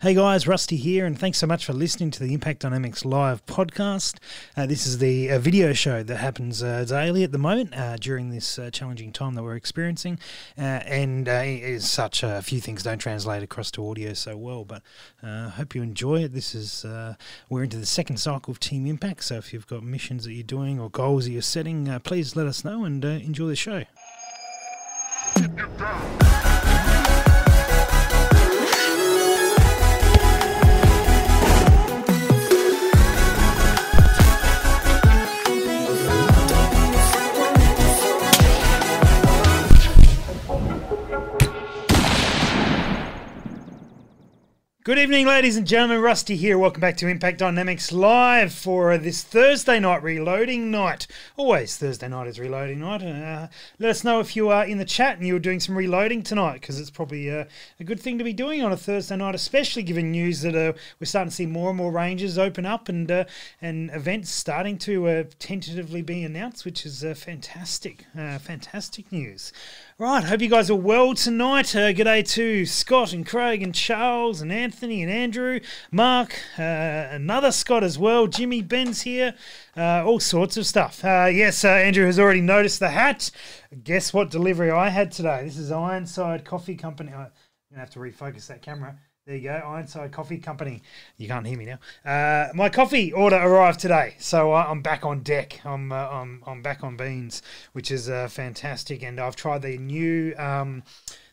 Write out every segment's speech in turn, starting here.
Hey guys, Rusty here, and thanks so much for listening to the Impact Dynamics Live podcast. Uh, this is the uh, video show that happens uh, daily at the moment uh, during this uh, challenging time that we're experiencing. Uh, and as such, a few things don't translate across to audio so well, but I hope you enjoy it. This is, we're into the second cycle of Team Impact, so if you've got missions that you're doing or goals that you're setting, please let us know and enjoy the show. Good evening, ladies and gentlemen. Rusty here. Welcome back to Impact Dynamics Live for this Thursday night reloading night. Always Thursday night is reloading night. Uh, let us know if you are in the chat and you're doing some reloading tonight, because it's probably uh, a good thing to be doing on a Thursday night, especially given news that uh, we're starting to see more and more ranges open up and uh, and events starting to uh, tentatively be announced, which is uh, fantastic. fantastic news. Right, hope you guys are well tonight. Uh, g'day to Scott and Craig and Charles and Anthony and Andrew, Mark, uh, another Scott as well. Jimmy Ben's here, uh, all sorts of stuff. Uh, yes, uh, Andrew has already noticed the hat. Guess what delivery I had today? This is Ironside Coffee Company. I'm to have to refocus that camera. There you go, Ironside Coffee Company. You can't hear me now. Uh, my coffee order arrived today, so uh, I'm back on deck. I'm, uh, I'm I'm back on beans, which is uh, fantastic. And I've tried the new um,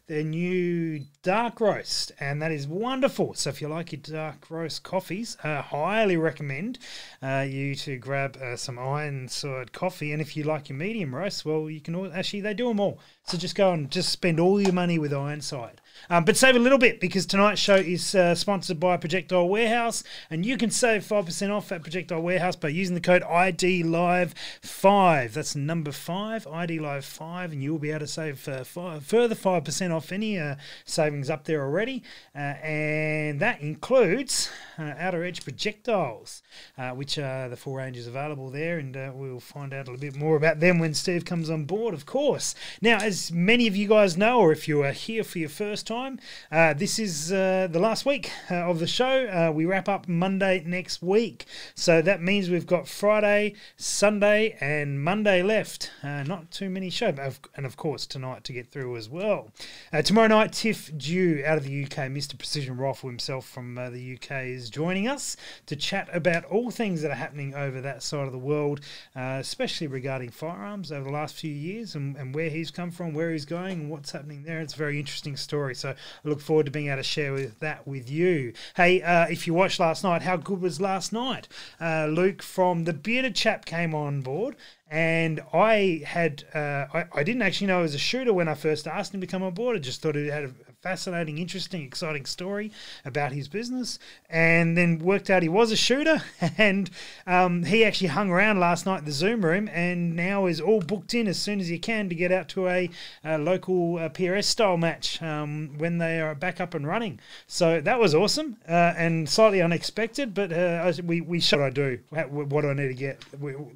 their new dark roast, and that is wonderful. So if you like your dark roast coffees, uh, highly recommend uh, you to grab uh, some Ironside coffee. And if you like your medium roast, well, you can all, actually they do them all. So just go and just spend all your money with Ironside. Um, but save a little bit because tonight's show is uh, sponsored by Projectile Warehouse, and you can save 5% off at Projectile Warehouse by using the code ID Live 5 That's number 5, ID Live 5 and you'll be able to save uh, five, further 5% off any uh, savings up there already. Uh, and that includes uh, Outer Edge Projectiles, uh, which are the full ranges available there, and we'll find out a little bit more about them when Steve comes on board, of course. Now, as many of you guys know, or if you are here for your first time. Uh, this is uh, the last week uh, of the show. Uh, we wrap up Monday next week. So that means we've got Friday, Sunday, and Monday left. Uh, not too many shows. And of course, tonight to get through as well. Uh, tomorrow night, Tiff Dew out of the UK, Mr. Precision Rifle himself from the UK, is joining us to chat about all things that are happening over that side of the world, especially regarding firearms over the last few years and, and where he's come from, where he's going, what's happening there. It's a very interesting story. So I look forward to being able to share with that with you. Hey, uh, if you watched last night, how good was last night? Uh, Luke from the Bearded Chap came on board and I had uh, I, I, didn't actually know he was a shooter when I first asked him to come on board. I just thought he had a fascinating, interesting, exciting story about his business, and then worked out he was a shooter. And um, he actually hung around last night the Zoom room, and now is all booked in as soon as he can to get out to a, a local uh, PRS style match um, when they are back up and running. So that was awesome uh, and slightly unexpected, but uh, we we shot. What I do, what do I need to get?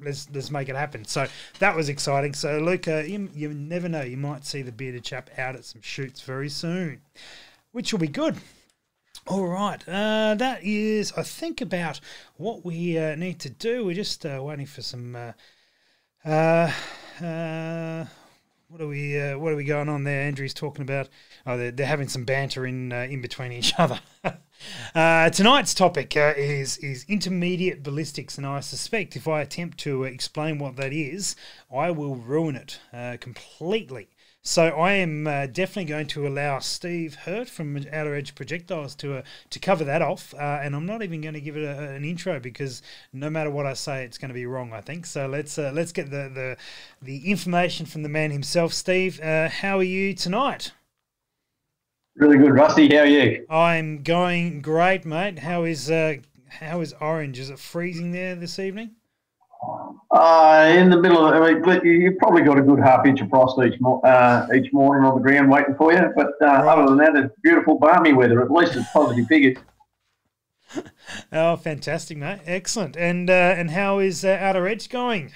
Let's let's make it happen. So that was exciting. So Luca, you, you never know, you might see the bearded chap out at some shoots very soon which will be good. All right, uh, that is, I think, about what we uh, need to do. We're just uh, waiting for some. Uh, uh, uh, what are we? what are we going on there? Andrew's talking about. Oh, they're, they're having some banter in in between each other. tonight's topic is is intermediate ballistics, and I suspect if I attempt to explain what that is, I will ruin it completely. So I am uh, definitely going to allow Steve Hurt from Outer Edge Projectiles to uh, to cover that off, uh, and I'm not even going to give it a, an intro because no matter what I say, it's going to be wrong. I think so. Let's uh, let's get the, the the information from the man himself, Steve. Uh, how are you tonight? Really good, Rusty. How are you? I'm going great, mate. How is uh, how is Orange? Is it freezing there this evening? Uh, in the middle of it, but you've probably got a good half inch of frost each, mo- uh, each morning on the ground waiting for you. But uh, right. other than that, it's beautiful, balmy weather. At least it's positive figures. oh, fantastic, mate! Excellent. And uh, and how is uh, Outer Edge going?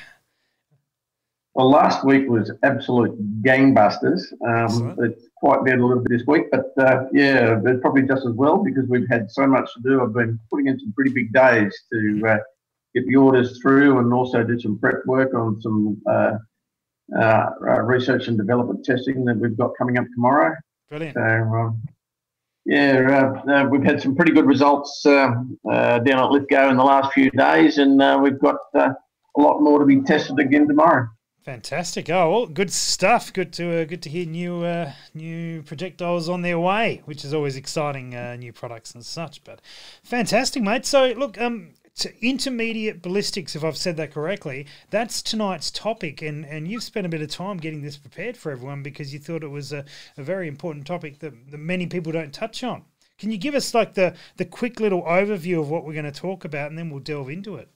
Well, last week was absolute gangbusters. Um, it's quite down a little bit this week, but uh, yeah, it's probably just as well because we've had so much to do. I've been putting in some pretty big days to uh, get the orders through and also do some prep work on some uh, uh research and development testing that we've got coming up tomorrow. Brilliant. So, um, yeah, uh, uh, we've had some pretty good results down at Lithgow in the last few days, and we've got a lot more to be tested again tomorrow. Fantastic! Oh, well, good stuff. Good to uh, good to hear new uh, new projectiles on their way, which is always exciting. Uh, new products and such. But fantastic, mate. So look, um, intermediate ballistics, if I've said that correctly, that's tonight's topic, and and you've spent a bit of time getting this prepared for everyone because you thought it was a, a very important topic that, that many people don't touch on. Can you give us like the the quick little overview of what we're going to talk about, and then we'll delve into it.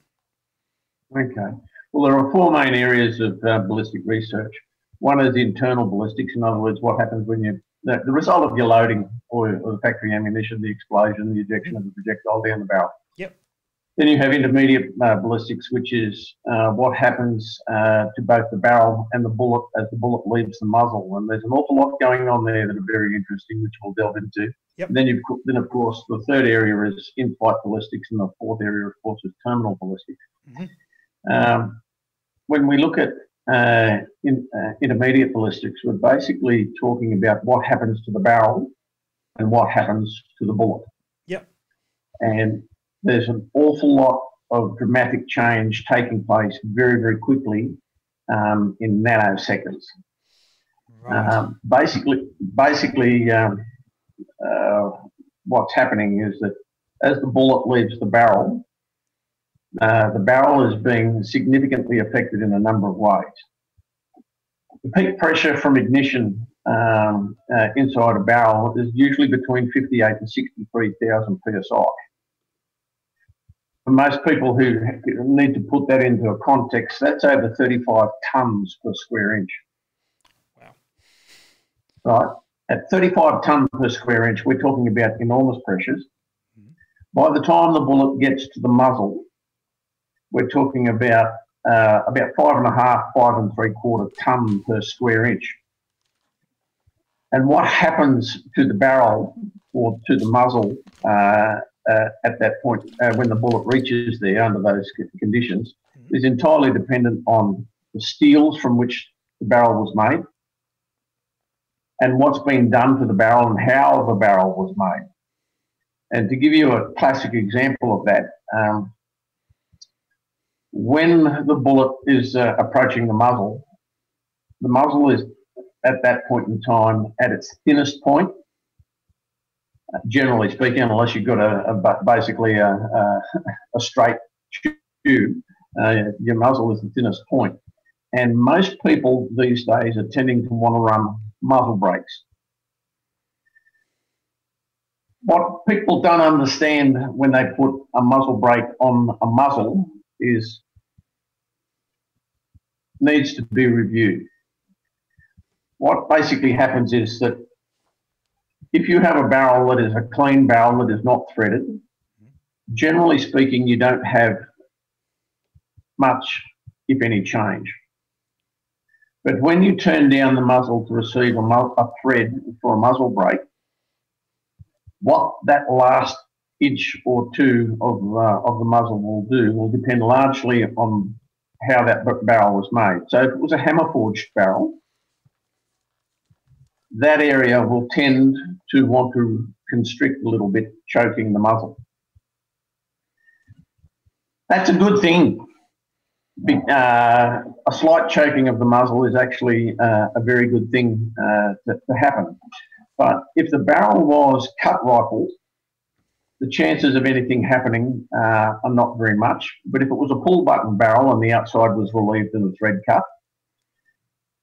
Okay. Well, there are four main areas of uh, ballistic research. One is internal ballistics, in other words, what happens when you the, the result of your loading or, or, the factory ammunition, the explosion, the ejection of the projectile down the barrel. Then you have intermediate uh, ballistics, which is uh, what happens uh, to both the barrel and the bullet as the bullet leaves the muzzle. And there's an awful lot going on there that are very interesting, which we'll delve into. Yep. then you then of course the third area is in-flight ballistics, and the fourth area, of course, is terminal ballistics. Mm-hmm. Um, when we look at uh, in, uh, intermediate ballistics, we're basically talking about what happens to the barrel and what happens to the bullet. Yep. And there's an awful lot of dramatic change taking place very, very quickly um, in nanoseconds. Right. Um, basically, basically, um, uh, what's happening is that as the bullet leaves the barrel, uh, the barrel is being significantly affected in a number of ways. The peak pressure from ignition um, uh, inside a barrel is usually between 58 and 63,000 psi. For most people who need to put that into a context, that's over 35 tonnes per square inch. Wow. Right? At 35 tonnes per square inch, we're talking about enormous pressures. Mm-hmm. By the time the bullet gets to the muzzle, we're talking about uh, about five and a half, five and three quarter ton per square inch. And what happens to the barrel or to the muzzle uh, uh, at that point uh, when the bullet reaches there under those conditions mm-hmm. is entirely dependent on the steels from which the barrel was made and what's been done to the barrel and how the barrel was made. And to give you a classic example of that, um, when the bullet is uh, approaching the muzzle, the muzzle is at that point in time at its thinnest point. Generally speaking, unless you've got a, a basically a, a, a, straight tube, uh, your muzzle is the thinnest point. And most people these days are tending to want to run muzzle brakes. What people don't understand when they put a muzzle brake on a muzzle is needs to be reviewed. What basically happens is that if you have a barrel that is a clean barrel that is not threaded, generally speaking, you don't have much, if any, change. But when you turn down the muzzle to receive a, a thread for a muzzle brake, what that last inch or two of, uh, of the muzzle will do will depend largely on how that barrel was made. So if it was a hammer forged barrel, that area will tend to want to constrict a little bit, choking the muzzle. That's a good thing. Uh, a slight choking of the muzzle is actually uh, a very good thing uh, to, to happen. But if the barrel was cut rifled, the chances of anything happening uh, are not very much. But if it was a pull button barrel and the outside was relieved in the thread cut,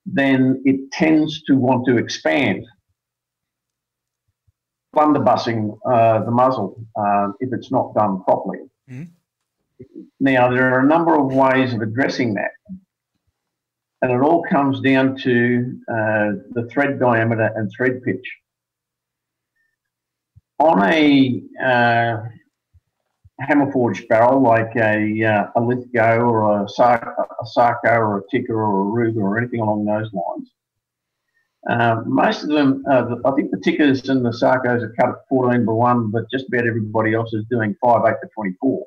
then it tends to want to expand, blunderbussing uh, the muzzle uh, if it's not done properly. Mm-hmm. Now, there are a number of ways of addressing that. And it all comes down to uh, the thread diameter and thread pitch on a uh, hammer forged barrel like a, uh, a Lithgow or a, Sar- a Sako or a Tikka or a Ruger or anything along those lines. Uh, most of them, uh, I think the Tikkas and the Sakos are cut at 14 by 1, but just about everybody else is doing 5 8 to 24.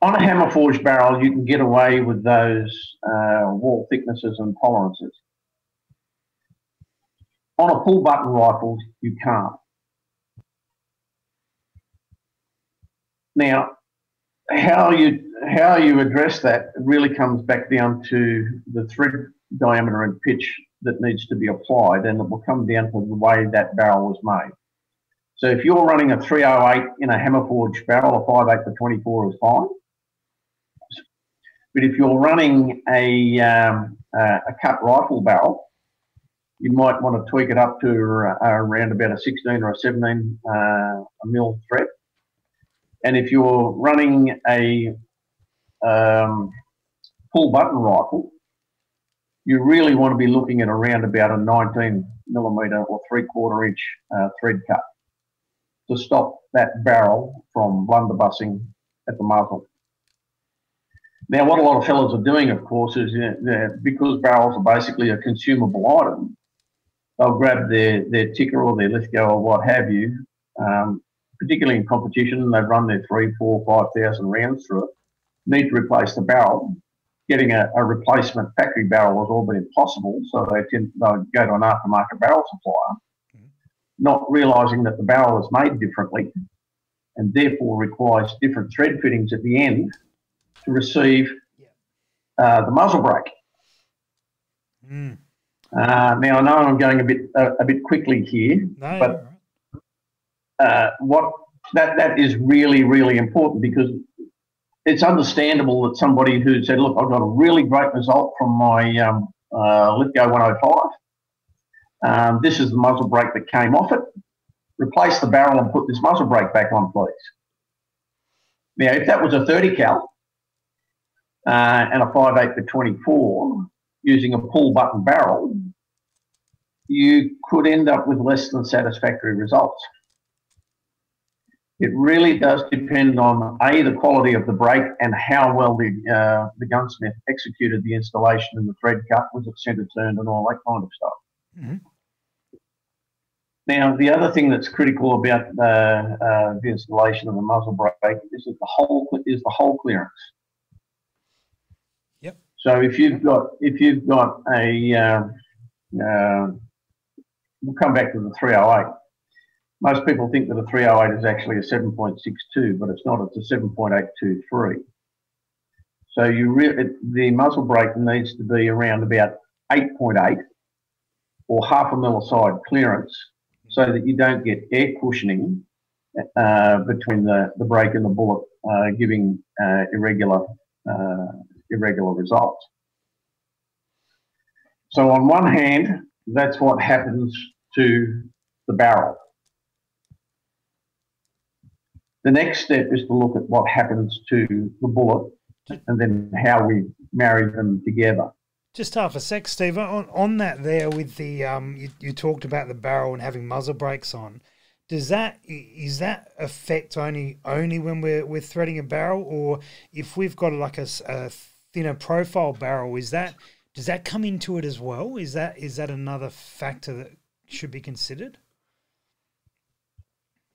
On a hammer forged barrel, you can get away with those uh, wall thicknesses and tolerances. On a pull button rifle, you can't. Now, how you how you address that really comes back down to the thread diameter and pitch that needs to be applied, and it will come down to the way that barrel was made. So if you're running a 308 in a hammer forged barrel, a 58 to 24 is fine. But if you're running a, um, a cut rifle barrel, you might want to tweak it up to around about a 16 or a 17 uh, a mil thread. And if you're running a um, pull button rifle, you really want to be looking at around about a 19 millimeter or three quarter inch uh, thread cut to stop that barrel from blunderbussing at the muzzle. Now, what a lot of fellas are doing, of course, is uh, because barrels are basically a consumable item, they'll grab their, their Tikka or their Lithgow or what have you, um, particularly in competition, they've run their three, four, five thousand rounds through it, need to replace the barrel. Getting a, a replacement factory barrel has all been impossible, so they tend they go to an aftermarket barrel supplier, mm-hmm. not realising that the barrel is made differently and therefore requires different thread fittings at the end to receive uh, the muzzle brake. Mm. Uh, now I know I'm going a bit uh, a bit quickly here, no, but uh, what that that is really really important because it's understandable that somebody who said, "Look, I've got a really great result from my um, uh, Lithgow 105. Um, this is the muzzle brake that came off it. Replace the barrel and put this muzzle brake back on, please." Now, if that was a 30 cal, uh, and a 5.8 for 24 using a pull button barrel, you could end up with less than satisfactory results. It really does depend on A, the quality of the brake and how well the, uh, the gunsmith executed the installation and the thread cut, was it centre turned and all that kind of stuff. Mm-hmm. Now, the other thing that's critical about uh, uh, the installation of the muzzle brake is that the hole is the hole clearance. Yep. So if you've got if you've got a uh, uh, we'll come back to the 308. Most people think that a 308 is actually a 7.62, but it's not. It's a 7.823. So you re- the muzzle brake needs to be around about 8.8 or half a mil side clearance, so that you don't get air cushioning uh, between the, the brake and the bullet, uh, giving uh, irregular uh, irregular results. So on one hand, that's what happens to the barrel. The next step is to look at what happens to the bullet and then how we marry them together. Just half a sec, Steve. On, on that there with the um, you, you talked about the barrel and having muzzle brakes on. Does that is that effect only only when we're we're threading a barrel, or if we've got like a, a thinner profile barrel, is that does that come into it as well? Is that is that another factor that should be considered?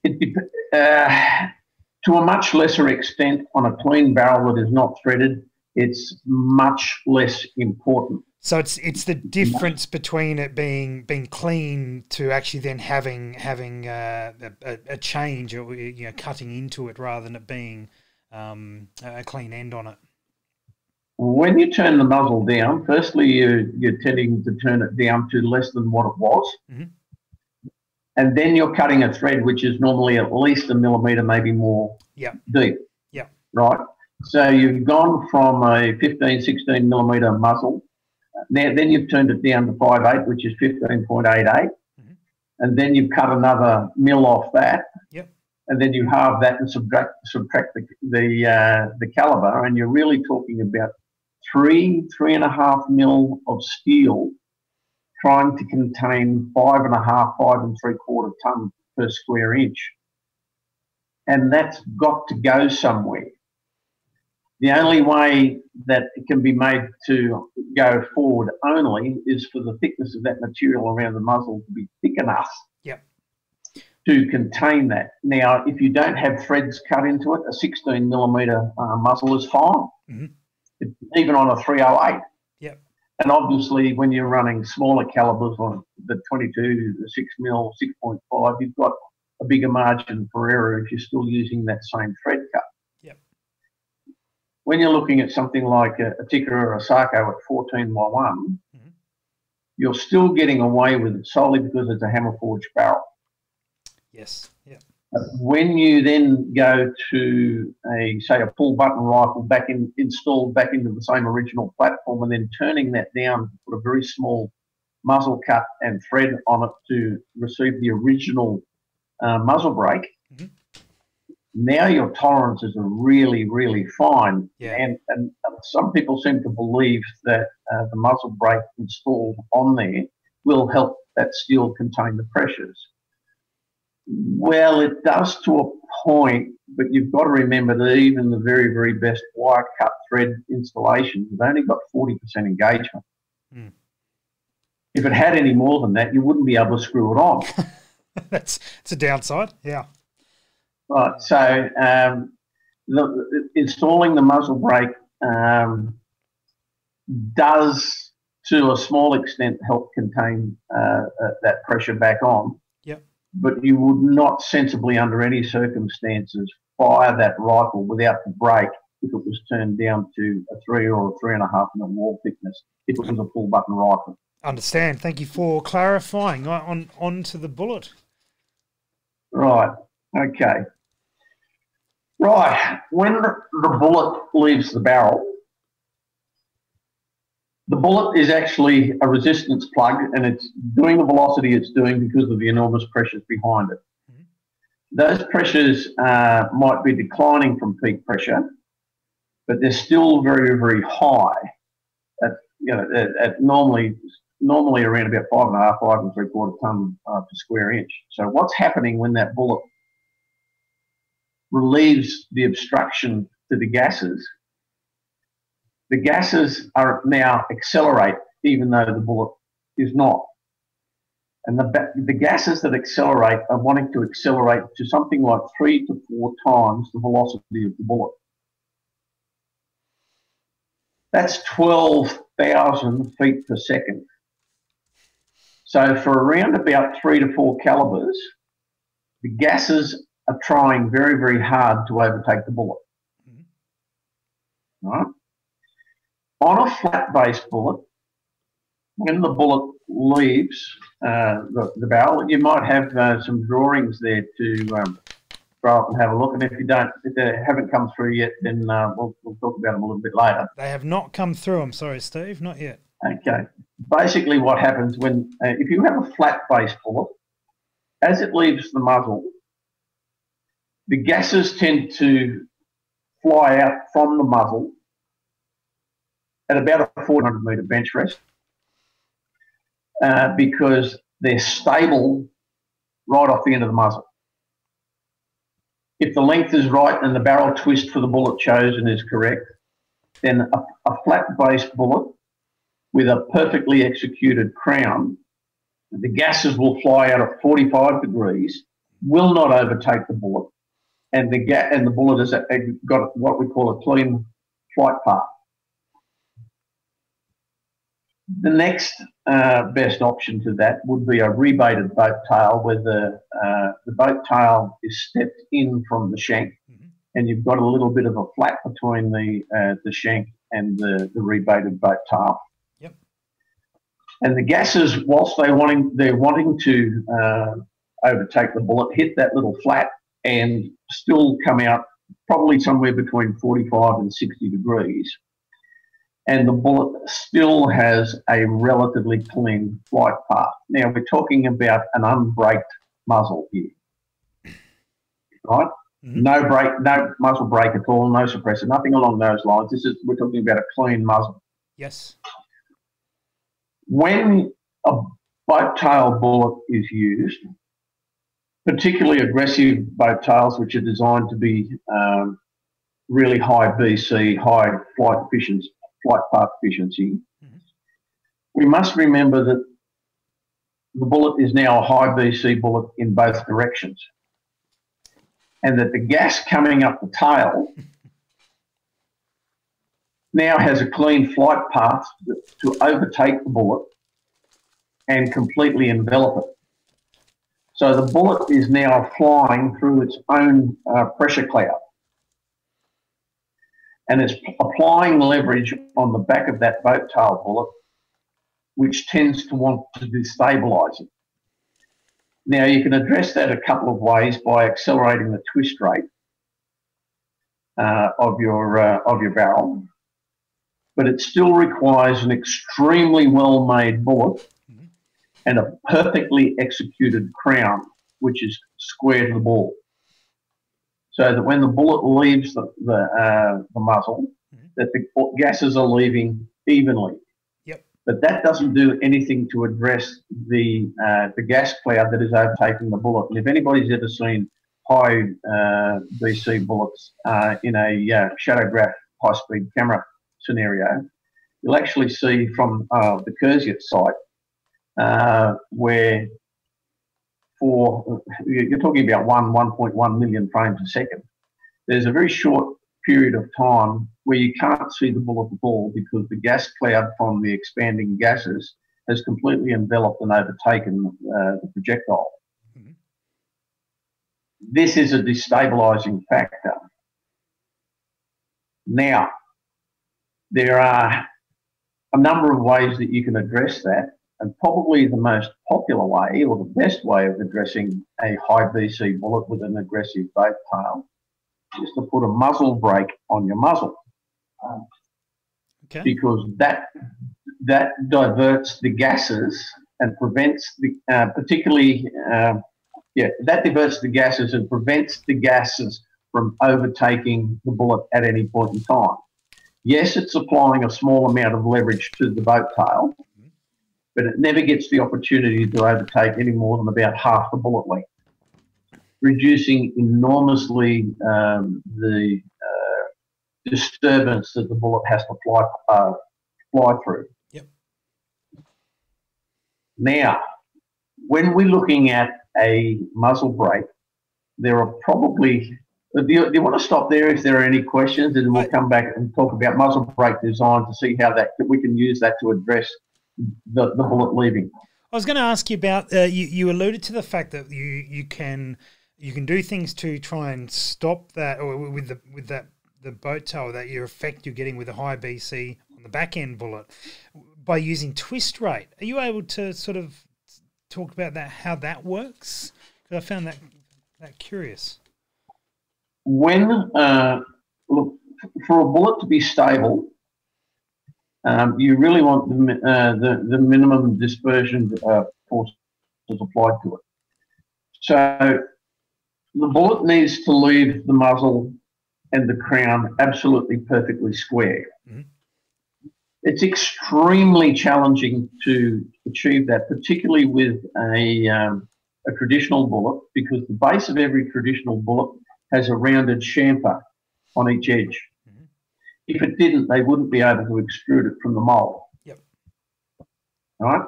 It, uh, to a much lesser extent, on a clean barrel that is not threaded, it's much less important. So it's it's the difference between it being being clean to actually then having having uh, a, a, change or you know cutting into it rather than it being um, a clean end on it. When you turn the muzzle down, firstly, you, you're tending to turn it down to less than what it was. Mm-hmm. And then you're cutting a thread which is normally at least a millimetre, maybe more yep. deep. Yeah. Right? So you've gone from a 15, 16 millimetre muzzle. Now, then you've turned it down to 5.8, which is 15.88. Mm-hmm. And then you've cut another mill off that. Yep and then you halve that and subtract subtract the the, uh, the caliber, and you're really talking about three, three and a half mil of steel trying to contain five and a half, five and three quarter ton per square inch. and that's got to go somewhere. The only way that it can be made to go forward only is for the thickness of that material around the muzzle to be thick enough Yep. to contain that. Now, if you don't have threads cut into it, a 16 millimeter uh, muzzle is fine, Mhm. It- even on a 308. And obviously, when you're running smaller calibers on the 22, the 6 mil, 6.5, you've got a bigger margin for error if you're still using that same thread cut. Yep. When you're looking at something like a, a Tikka or a Sako at 14 by 1, Mhm. you're still getting away with it solely because it's a hammer forged barrel. Yes. Yeah. When you then go to a say a pull button rifle back in installed back into the same original platform and then turning that down to put a very small muzzle cut and thread on it to receive the original uh, muzzle brake, Mhm. now your tolerances are really really fine. Yeah. And and some people seem to believe that uh, the muzzle brake installed on there will help that steel contain the pressures. Well, it does to a point, but you've got to remember that even the very, very best wire cut thread installations have only got 40% engagement. Hmm. If it had any more than that, you wouldn't be able to screw it on. That's it's a downside. Yeah. right. So, um, the, installing the muzzle brake um, does, to a small extent, help contain uh, uh, that pressure back on. But you would not sensibly, under any circumstances, fire that rifle without the brake if it was turned down to a three or a three and a half mil wall thickness. If it was a pull button rifle. Understand. Thank you for clarifying. On on, to the bullet. Right. Okay. Right. When the bullet leaves the barrel, the bullet is actually a resistance plug and it's doing the velocity it's doing because of the enormous pressures behind it. Mhm. Those pressures uh, might be declining from peak pressure, but they're still very, very high. At, you know, at, at normally normally around about five and a half, five and three quarter ton uh, per square inch. So what's happening when that bullet relieves the obstruction to the gases? The gases are now accelerate, even though the bullet is not. And the, the gases that accelerate are wanting to accelerate to something like three to four times the velocity of the bullet. That's 12,000 feet per second. So for around about three to four calibers, the gases are trying very, very hard to overtake the bullet. Mhm. Right? On a flat base bullet, when the bullet leaves uh, the, the barrel, you might have uh, some drawings there to um, throw up and have a look. And if you don't, if they haven't come through yet, then uh, we'll, we'll talk about them a little bit later. They have not come through. I'm sorry, Steve. Not yet. Okay. Basically, what happens when, uh, if you have a flat base bullet, as it leaves the muzzle, the gases tend to fly out from the muzzle at about a 400 metre bench rest uh, because they're stable right off the end of the muzzle. If the length is right and the barrel twist for the bullet chosen is correct, then a, a flat base bullet with a perfectly executed crown, the gases will fly out at 45 degrees, will not overtake the bullet, and the ga- and the bullet has got what we call a clean flight path. The next uh, best option to that would be a rebated boat tail, where the uh, the boat tail is stepped in from the shank, Mhm. and you've got a little bit of a flap between the uh, the shank and the, the rebated boat tail. Yep. And the gases, whilst they wanting they're wanting to uh, overtake the bullet, hit that little flat and still come out probably somewhere between 45 and 60 degrees. And the bullet still has a relatively clean flight path. Now we're talking about an unbraked muzzle here, right? Mhm. No brake, no muzzle brake at all, no suppressor, nothing along those lines. This is we're talking about a clean muzzle. Yes. When a boat tail bullet is used, particularly aggressive boat tails, which are designed to be um, really high BC, high flight efficiency, flight path efficiency. Mm-hmm. We must remember that the bullet is now a high BC bullet in both directions, and that the gas coming up the tail now has a clean flight path to overtake the bullet and completely envelop it. So the bullet is now flying through its own uh, pressure cloud. And it's applying leverage on the back of that boat tail bullet, which tends to want to destabilise it. Now, you can address that a couple of ways by accelerating the twist rate uh, of, your, uh, of your barrel but it still requires an extremely well made bullet mm-hmm. and a perfectly executed crown, which is square to the ball. So that when the bullet leaves the, the, uh, the muzzle, mm-hmm. that the gases are leaving evenly. Yep. But that doesn't do anything to address the uh, the gas cloud that is overtaking the bullet. And if anybody's ever seen high uh, BC bullets uh, in a uh, shadowgraph high speed camera, scenario, you'll actually see from uh, the Kurzgesagt site uh, where for you're talking about one 1.1 million frames a second. There's a very short period of time where you can't see the bullet at all because the gas cloud from the expanding gases has completely enveloped and overtaken uh, the projectile. Mm-hmm. This is a destabilizing factor. Now, there are a number of ways that you can address that, and probably the most popular way or the best way of addressing a high BC bullet with an aggressive boat tail is to put a muzzle brake on your muzzle. Okay. Because that that diverts the gases and prevents the uh, particularly uh, yeah that diverts the gases and prevents the gases from overtaking the bullet at any point in time. Yes, it's applying a small amount of leverage to the boat tail, but it never gets the opportunity to overtake any more than about half the bullet length, reducing enormously um, the uh, disturbance that the bullet has to fly, uh, fly through. Yep. Now, when we're looking at a muzzle brake, there are probably do you, do you, want to stop there if there are any questions, and we'll come back and talk about muzzle brake design to see how that we can use that to address the, the bullet leaving. I was going to ask you about uh, you. You alluded to the fact that you you can you can do things to try and stop that, or with the with that the boat tail that your effect you're getting with a high BC on the back end bullet by using twist rate. Are you able to sort of talk about that how that works? Because I found that that curious when uh, look for a bullet to be stable, um, you really want the, uh, the, the minimum dispersion uh, forces applied to it. So the bullet needs to leave the muzzle and the crown absolutely perfectly square. Mm-hmm. It's extremely challenging to achieve that, particularly with a, um, a traditional bullet, because the base of every traditional bullet has a rounded chamfer on each edge. If it didn't, they wouldn't be able to extrude it from the mold. Yep. All right.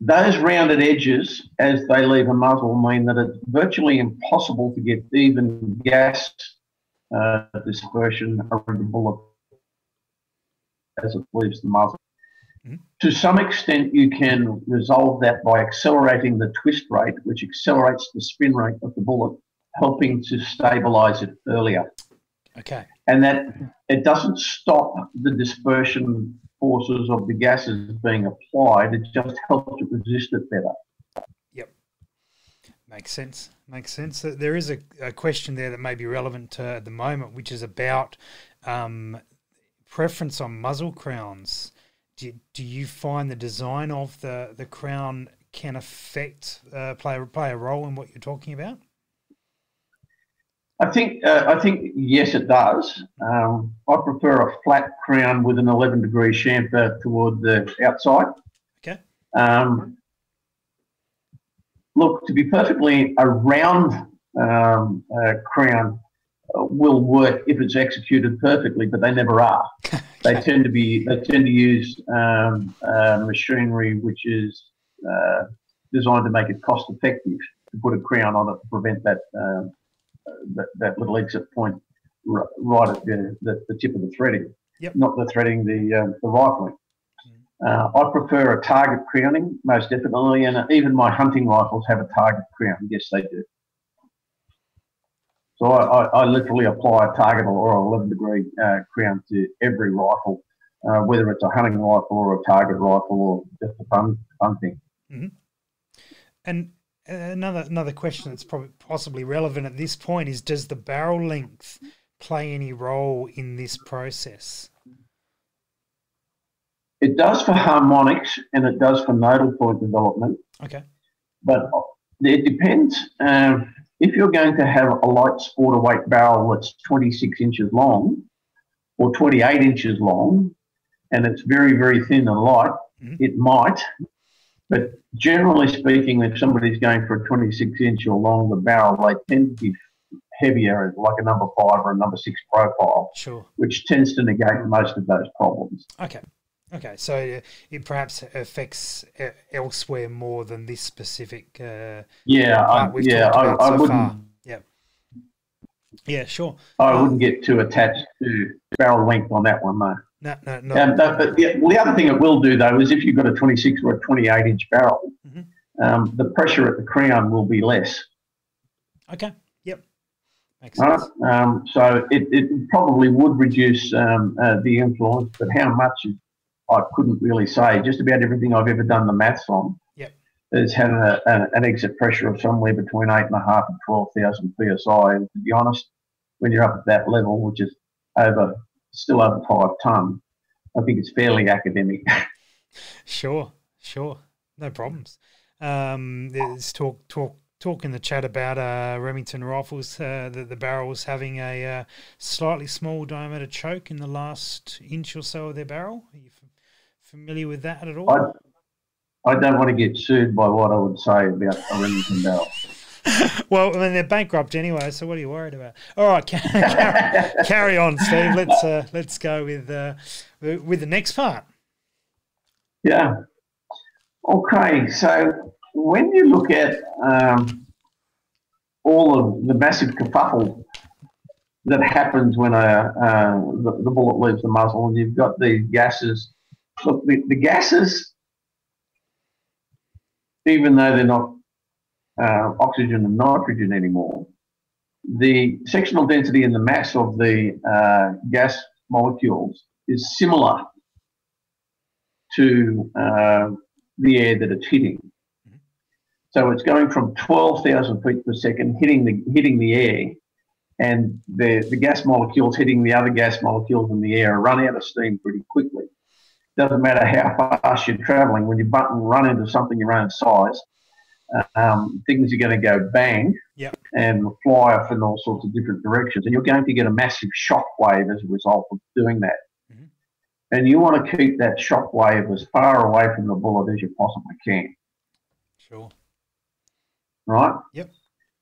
Those rounded edges, as they leave a muzzle, mean that it's virtually impossible to get even gas uh, dispersion around the bullet as it leaves the muzzle. Mm-hmm. To some extent, you can resolve that by accelerating the twist rate, which accelerates the spin rate of the bullet helping to stabilize it earlier. Okay. And that it doesn't stop the dispersion forces of the gases being applied, it just helps it resist it better. Yep. Makes sense. Makes sense. There is a, a question there that may be relevant to at the moment, which is about um, preference on muzzle crowns. Do, do you find the design of the, the crown can affect, uh, play, play a role in what you're talking about? I think uh, I think yes, it does. Um, I prefer a flat crown with an 11 degree chamfer toward the outside. Okay. Um, look, to be perfectly a round um, uh, crown uh, will work if it's executed perfectly, but they never are. they tend to be they tend to use um, uh, machinery which is uh, designed to make it cost effective to put a crown on it to prevent that um, that, that, little exit point right at the, the, the tip of the threading, yep. not the threading, the uh, the rifling. Uh, I prefer a target crowning, most definitely, and even my hunting rifles have a target crown. Yes, they do. So I, I, I literally apply a target or 11 degree uh, crown to every rifle, uh, whether it's a hunting rifle or a target rifle or just a fun, fun thing. Mm-hmm. And another another question that's probably possibly relevant at this point is: Does the barrel length play any role in this process? It does for harmonics and it does for nodal point development. Okay. But it depends. Um, if you're going to have a light sport weight barrel that's 26 inches long or 28 inches long and it's very, very thin and light, mm-hmm. it might. But generally speaking, if somebody's going for a 26 inch or longer barrel, they tend to be heavier, like a number five or a number six profile, sure. which tends to negate most of those problems. Okay. Okay, so uh, it perhaps affects uh, elsewhere more than this specific. Uh, yeah, I, yeah, I, I so wouldn't. Far. Yeah, yeah, sure. I um, wouldn't get too attached to barrel length on that one, though. No, no, no. Um, but the, well, the other thing it will do though is if you've got a 26 or a 28 inch barrel, mm-hmm. um, the pressure at the crown will be less. Okay. Yep. Makes sense. Right? Um, so it, it probably would reduce um, uh, the influence, but how much I couldn't really say. Just about everything I've ever done the maths on yep. has had a, a, an exit pressure of somewhere between eight and a half and twelve thousand psi. And to be honest, when you're up at that level, which is over still over five ton, I think it's fairly academic. sure, sure, no problems. Um, there's talk talk talk in the chat about uh, Remington rifles, uh, the, the barrels having a uh, slightly small diameter choke in the last inch or so of their barrel. Are you familiar with that at all? I, I don't want to get sued by what I would say about a Remington barrel. well, I mean they're bankrupt anyway, so what are you worried about? All right, carry, carry on, Steve. Let's uh, let's go with uh, with the next part. Yeah. Okay, so when you look at um, all of the massive kerfuffle that happens when a uh, the, the, bullet leaves the muzzle, and you've got these gases Look, the, the gases, even though they're not uh, oxygen and nitrogen anymore, the sectional density and the mass of the uh, gas molecules is similar to uh, the air that it's hitting. So it's going from 12,000 feet per second, hitting the hitting the air, and the, the gas molecules hitting the other gas molecules in the air run out of steam pretty quickly doesn't matter how fast you're traveling, when you run into something your own size, um, things are going to go bang yep. and fly off in all sorts of different directions. And you're going to get a massive shock wave as a result of doing that. Mm-hmm. And you want to keep that shock wave as far away from the bullet as you possibly can. Sure. Right? Yep.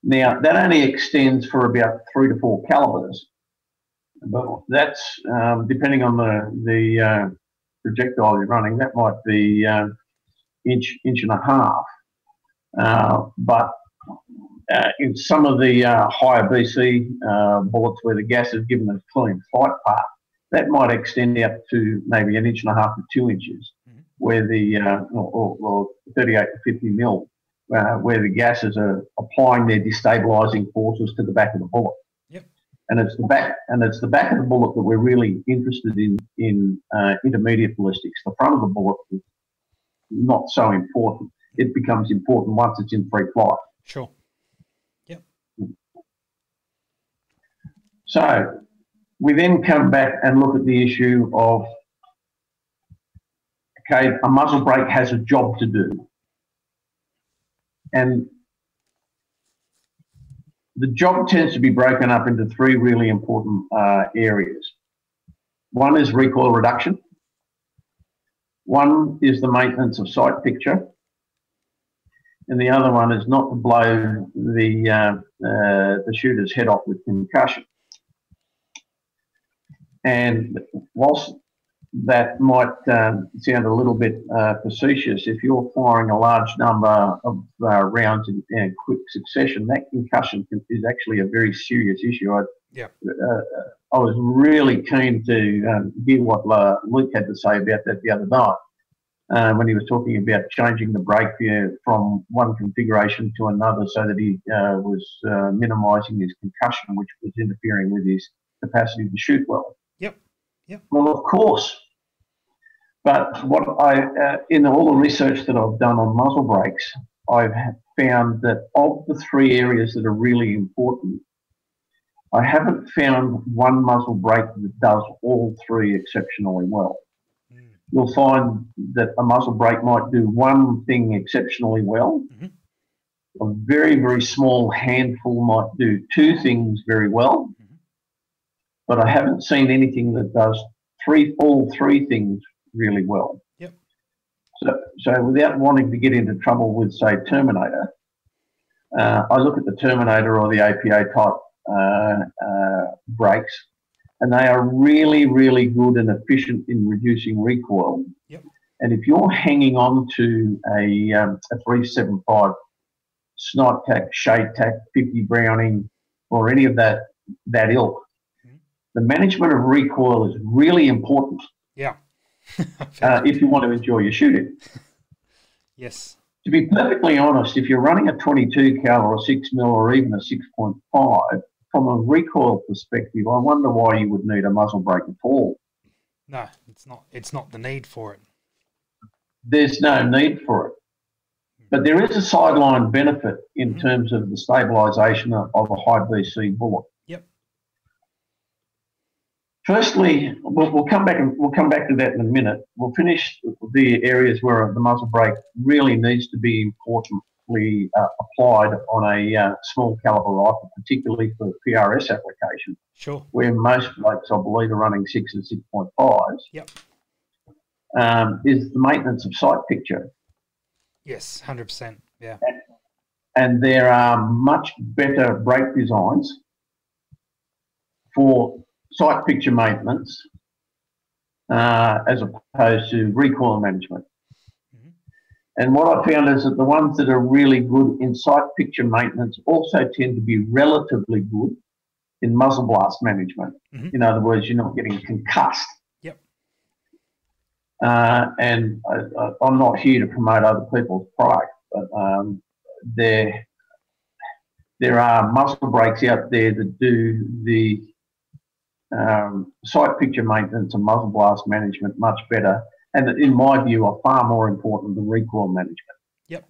Now, that only extends for about three to four calibers. But that's um, depending on the, the uh, projectile you're running, that might be uh, inch, inch and a half. Uh, but uh, in some of the uh, higher BC uh, bullets where the gas is given a clean flight path, that might extend out to maybe an inch and a half to two inches, mm-hmm. where the uh, or, or, 38 to 50 mil, where the gases are applying their destabilizing forces to the back of the bullet Yep. and it's the back and it's the back of the bullet that we're really interested in in uh, intermediate ballistics. The front of the bullet is not so important. It becomes important once it's in free flight. Sure. Yep. So we then come back and look at the issue of okay, a muzzle brake has a job to do. And the job tends to be broken up into three really important uh, areas. One is recoil reduction. One is the maintenance of sight picture. And the other one is not to blow the uh, uh, the shooter's head off with concussion. And whilst that might um, sound a little bit uh, facetious, if you're firing a large number of uh, rounds in, in, quick succession, that concussion is actually a very serious issue. I, yeah. Uh, I was really keen to um, hear what uh, Luke had to say about that the other night uh, when he was talking about changing the brake from one configuration to another so that he uh, was uh, minimising his concussion, which was interfering with his capacity to shoot well. Yep. Yep. Well, of course. But what I, uh, in all the research that I've done on muzzle brakes, I've found that of the three areas that are really important, I haven't found one muzzle brake that does all three exceptionally well you'll find that a muzzle brake might do one thing exceptionally well. Mm-hmm. A very, very small handful might do two things very well. Mm-hmm. But I haven't seen anything that does three, all three things really well. Yep. So, so without wanting to get into trouble with, say, Terminator, uh, I look at the Terminator or the APA type uh, uh, brakes and they are really, really good and efficient in reducing recoil. Yep. And if you're hanging on to a, um, a 375 SnipeTac, shade tack, 50 Browning, or any of that that ilk, mm-hmm. the management of recoil is really important. Yeah. uh, if you want to enjoy your shooting. yes. To be perfectly honest, if you're running a 22 cal or a 6 mil or even a 6.5, from a recoil perspective, I wonder why you would need a muzzle brake at all. No, it's not. It's not the need for it. There's no need for it, but there is a sideline benefit in mm-hmm. terms of the stabilisation of, of, a high BC bullet. Yep. Firstly, we'll, we'll come back and we'll come back to that in a minute. We'll finish the areas where the muzzle brake really needs to be important uh, applied on a uh, small caliber rifle, particularly for PRS application. Sure. Where most blokes, I believe, are running six and six point fives. Yep. Um, is the maintenance of sight picture. Yes, hundred percent. Yeah. And, and there are much better brake designs for sight picture maintenance uh, as opposed to recoil management. And what I found is that the ones that are really good in sight picture maintenance also tend to be relatively good in muzzle blast management. Mm-hmm. In other words, you're not getting concussed. Yep. Uh, and I, am not here to promote other people's product, but um, there, there are muzzle brakes out there that do the um, sight picture maintenance and muzzle blast management much better and that, in my view are far more important than recoil management. Yep.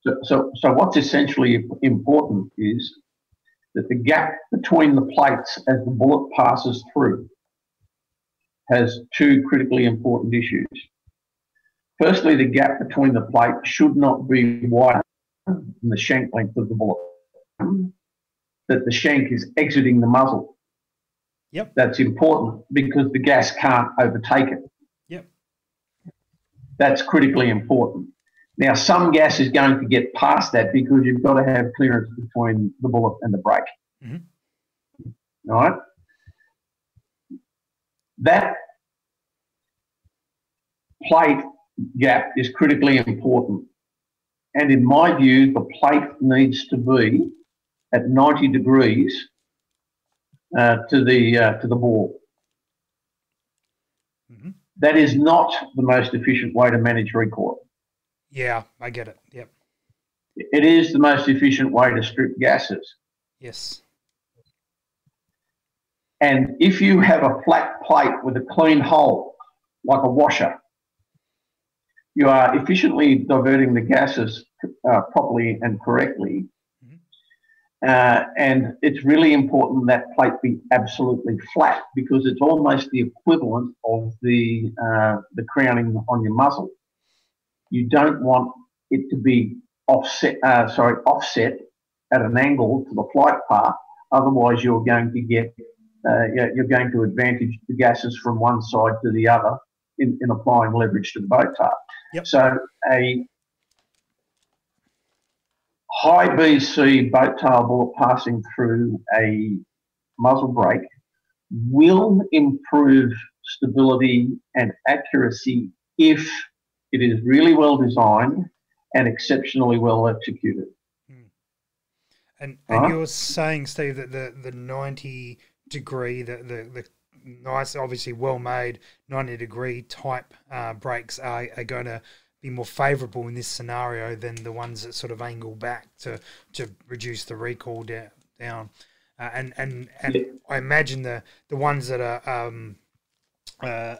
So, so, so what's essentially important is that the gap between the plates as the bullet passes through has two critically important issues. Firstly, the gap between the plate should not be wider than the shank length of the bullet. That the shank is exiting the muzzle. Yep. That's important because the gas can't overtake it. That's critically important. Now, some gas is going to get past that because you've got to have clearance between the bullet and the brake. Mm-hmm. All right? That plate gap is critically important. And in my view, the plate needs to be at 90 degrees uh, to the uh, to the ball. Mm-hmm that is not the most efficient way to manage recoil. Yeah, I get it. Yep. It is the most efficient way to strip gases. Yes. And if you have a flat plate with a clean hole, like a washer, you are efficiently diverting the gases uh, properly and correctly uh, and it's really important that plate be absolutely flat because it's almost the equivalent of the uh, the crowning on your muzzle. You don't want it to be offset, uh, sorry, offset at an angle to the flight path. Otherwise, you're going to get uh, you're going to advantage the gases from one side to the other in, in applying leverage to the boat tail. Yep. So a high BC boat tail bullet passing through a muzzle brake will improve stability and accuracy if it is really well designed and exceptionally well executed. And, and right. you're saying, Steve, that the, the 90 degree, the, the, the nice, obviously well made 90 degree type uh, brakes are, are going to be more favourable in this scenario than the ones that sort of angle back to, to reduce the recoil down. down. Uh, and and, and yeah. I imagine the, the ones that are um, uh,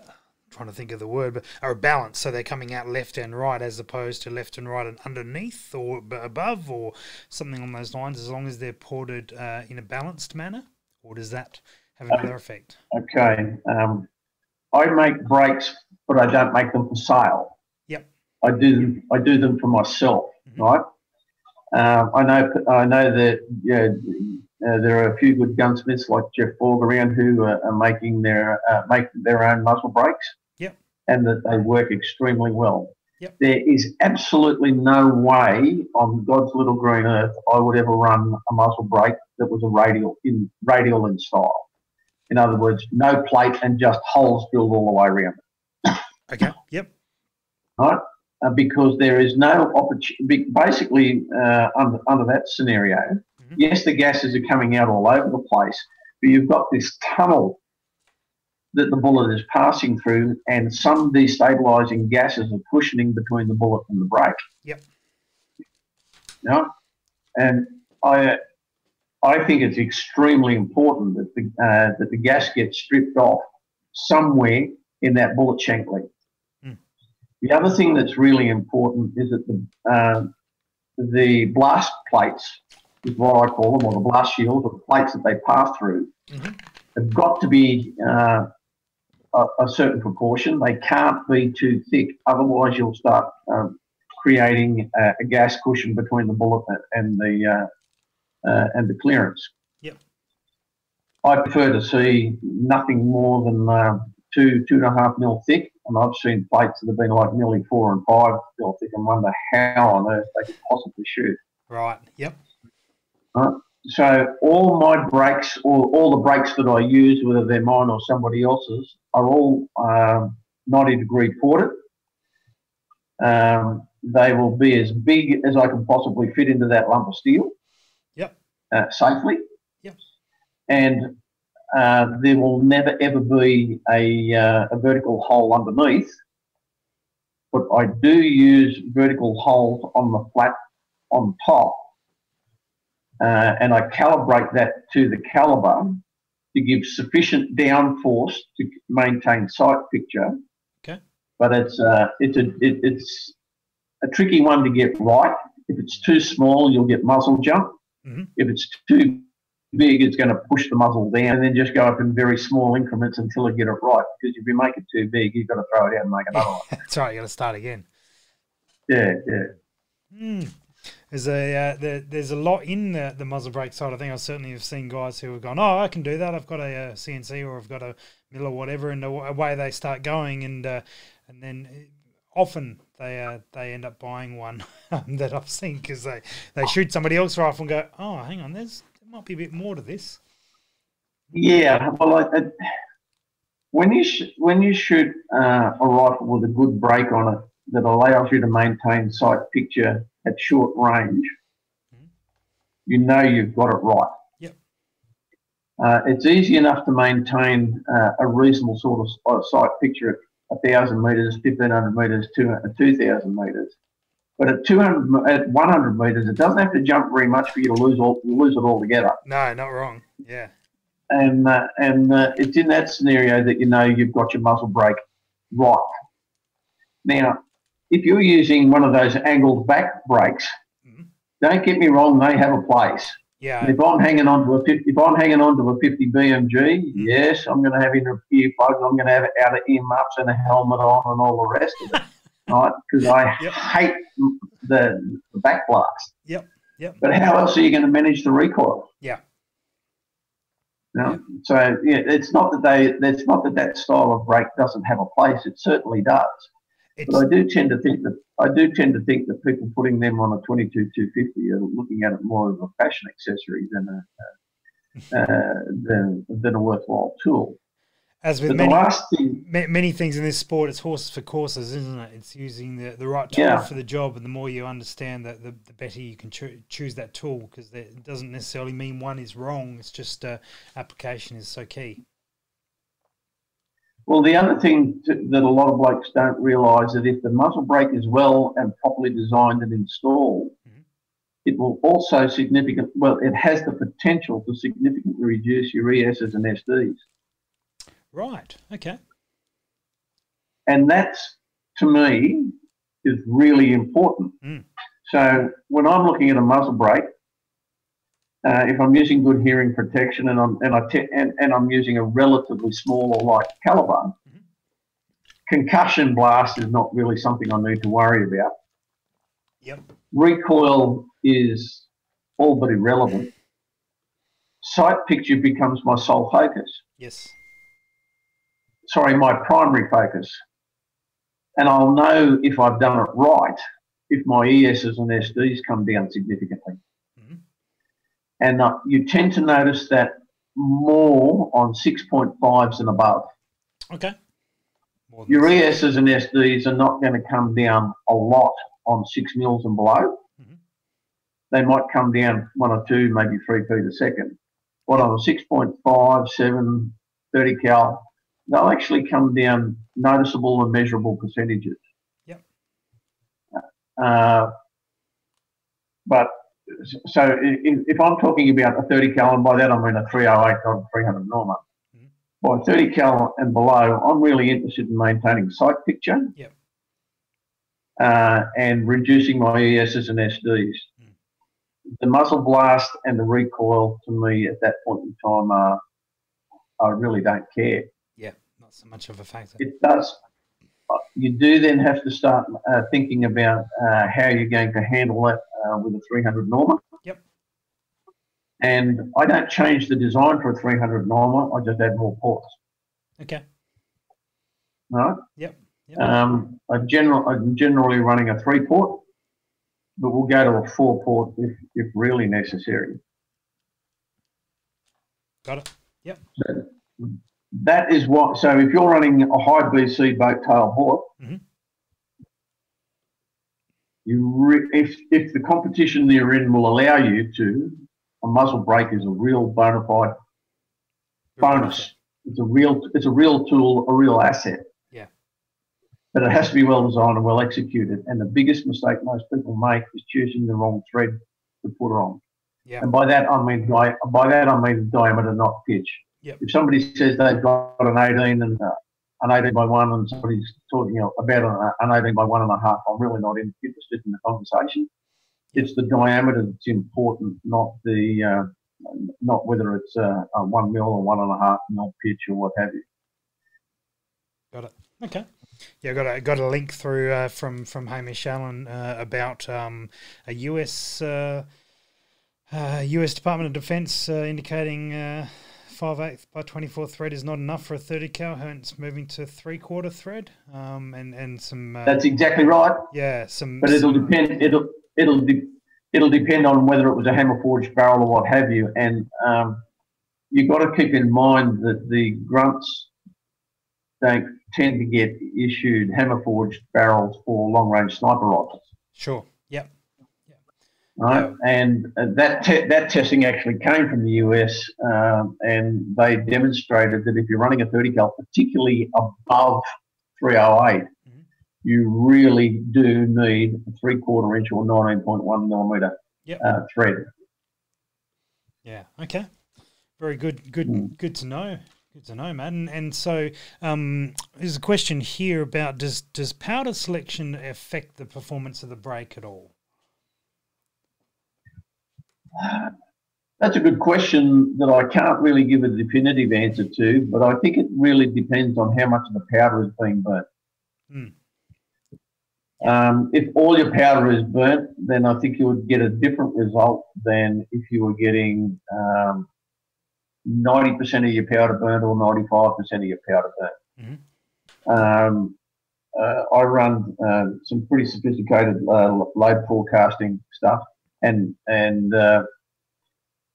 trying to think of the word, but are balanced, so they're coming out left and right as opposed to left and right and underneath or above or something on those lines. As long as they're ported uh, in a balanced manner, or does that have another effect? Okay, um, I make brakes, but I don't make them for sale. I do them. I do them for myself, mm-hmm. right? Um, I know. I know that yeah, uh, there are a few good gunsmiths like Jeff Borg around who are, are making their uh, make their own muzzle brakes. Yep. And that they work extremely well. Yep. There is absolutely no way on God's little green earth I would ever run a muzzle brake that was a radial in radial in style. In other words, no plate and just holes drilled all the way around it. okay. Yep. Right. Uh, because there is no opportunity. Basically, uh, under under that scenario, Mm-hmm. Yes, the gases are coming out all over the place, but you've got this tunnel that the bullet is passing through, and some destabilizing gases are cushioning between the bullet and the brake. Yep. Yeah, and I, I think it's extremely important that the uh, that the gas gets stripped off somewhere in that bullet shank length. Mm. The other thing that's really important is that the uh, the blast plates is what I call them, or the blast shields, or the plates that they pass through, mm-hmm. have got to be uh, a, a, certain proportion. They can't be too thick, otherwise you'll start um, creating a, a, gas cushion between the bullet and the uh, uh, and the clearance. Yep. I prefer to see nothing more than uh, two two and a half mil thick, and I've seen plates that have been like nearly four and five mil thick, and wonder how on earth they could possibly shoot. Right. Yep. Right? So all my brakes, or all the brakes that I use, whether they're mine or somebody else's, are all um, 90 degree ported. Um, they will be as big as I can possibly fit into that lump of steel. Yep. Uh, safely. Yep. And uh, there will never ever be a, uh, a vertical hole underneath, but I do use vertical holes on the flat on top uh, and I calibrate that to the caliber to give sufficient downforce to maintain sight picture. Okay. But it's uh, it's a it, it's a tricky one to get right. If it's too small, you'll get muzzle jump. Mm-hmm. If it's too big, it's going to push the muzzle down and then just go up in very small increments until you get it right. Because if you make it too big, you've got to throw it out and make another one. That's right. You've got to start again. Yeah, yeah. Mm. There's a uh, there, there's a lot in the, the muzzle brake side. I think I certainly have seen guys who have gone, oh, I can do that. I've got a, a CNC or I've got a mill or whatever, and away they start going, and uh, and then uh, often they uh, they end up buying one that I've seen because they, they shoot somebody else rifle and go, oh, hang on, there's there might be a bit more to this. Yeah, well, I, I, when you sh- when you shoot uh, a rifle with a good brake on it that allows you to maintain sight picture at short range, mm-hmm. you know you've got it right. Yep. Uh, it's easy enough to maintain uh, a reasonable sort of sight picture at 1,000 metres, 1,500 metres, 2,000 metres. But at 200, at 100 metres, it doesn't have to jump very much for you to lose all, lose it altogether. No, not wrong. Yeah. And uh, and uh, it's in that scenario that you know you've got your muzzle brake right. Now, if you're using one of those angled back brakes, mm-hmm. don't get me wrong, they have a place. Yeah. if I'm hanging on to a 50, if I'm hanging on to a 50 BMG, mm-hmm. yes, I'm going to have inner earplugs, I'm going to have outer ear muffs and a helmet on and all the rest of it, right? Because I yep. hate the, the back blast. Yep. Yep. But how else are you going to manage the recoil? Yeah. No? Yep. So yeah, it's not that they. It's not that that style of brake doesn't have a place. It certainly does But I do tend to think that I do tend to think that people putting them on a 22 250 are looking at it more as a fashion accessory than a uh, than, than a worthwhile tool. As with many, thing, many things in this sport, it's horses for courses, isn't it? It's using the, the right tool yeah. for the job, and the more you understand that, the, the better you can cho- choose that tool because it doesn't necessarily mean one is wrong. It's just uh, application is so key. Well, the other thing to, that a lot of blokes don't realise that if the muzzle brake is well and properly designed and installed, mm-hmm. it will also significant. Well, it has the potential to significantly reduce your ESs and SDs. Right. Okay. And that's to me is really important. Mm. So when I'm looking at a muzzle brake, uh, if I'm using good hearing protection and I'm and I te- and, and I'm using a relatively small or light caliber, mm-hmm. concussion blast is not really something I need to worry about. Yep. Recoil is all but irrelevant. Sight picture becomes my sole focus. Yes sorry, my primary focus. And I'll know if I've done it right if my ESs and SDs come down significantly. Mm-hmm. And uh, you tend to notice that more on 6.5s and above. Okay. Your ESs and SDs are not going to come down a lot on 6 mils and below. Mm-hmm. They might come down one or two, maybe three feet a second. But on a 6.5, 7, 30 cal, they'll actually come down noticeable and measurable percentages. Yep. Uh, but so if, if, I'm talking about a 30 cal, and by that I mean a 308 or 300 Norma, mm-hmm. by 30 cal and below, I'm really interested in maintaining sight picture. Yep. Uh, and reducing my ESs and SDs. Mm. The muzzle blast and the recoil to me at that point in time are, I really don't care so much of a factor. It does. You do then have to start uh, thinking about uh, how you're going to handle it uh, with a 300 Norma. Yep. And I don't change the design for a 300 Norma. I just add more ports. Okay. Right. Yep. yep. Um, I general, I'm generally running a three port, but we'll go to a four port if, if really necessary. Got it. Yep. So, that is what. So if you're running a high BC boat tail bore, mm-hmm. you re, if if the competition you're in will allow you to, a muzzle brake is a real bona fide bonus. It's a real it's a real tool, a real asset. Yeah. But it has to be well designed and well executed. And the biggest mistake most people make is choosing the wrong thread to put on. Yeah. And by that I mean by that I mean diameter, not pitch. Yep. If somebody says they've got an 18 and uh, an 18 by one, and somebody's talking you know, about an 18 by one and a half, I'm really not interested in the conversation. It's the diameter that's important, not the uh, not whether it's uh, a one mil or one and a half mil pitch or what have you. Got it. Okay. Yeah, I got a got a link through uh, from from Hamish Allen uh, about um, a US uh, US uh, Department of Defense uh, indicating uh, 5 8 by 24 thread is not enough for a 30 cal, hence moving to three quarter thread. Um, and, and some. Uh, That's exactly right. Yeah, some. But it'll some, depend, it'll, it'll, de- it'll depend on whether it was a hammer forged barrel or what have you. And um, you've got to keep in mind that the grunts don't tend to get issued hammer forged barrels for long range sniper rifles. Sure right? And uh, that te- that testing actually came from the US, um, and they demonstrated that if you're running a 30 cal, particularly above 308, mm-hmm. you really do need a three quarter inch or 19.1 millimeter yep. uh, thread. Yeah. Okay. Very good. Good. Mm. Good to know. Good to know, Matt. And, and so um, there's a question here about does does powder selection affect the performance of the brake at all? That's a good question that I can't really give a definitive answer to, but I think it really depends on how much of the powder is being burnt. Mm. Um, if all your powder is burnt, then I think you would get a different result than if you were getting um, 90% of your powder burnt or 95% of your powder burnt. Mm-hmm. Um, uh, I run uh, some pretty sophisticated uh, load forecasting stuff, and and uh,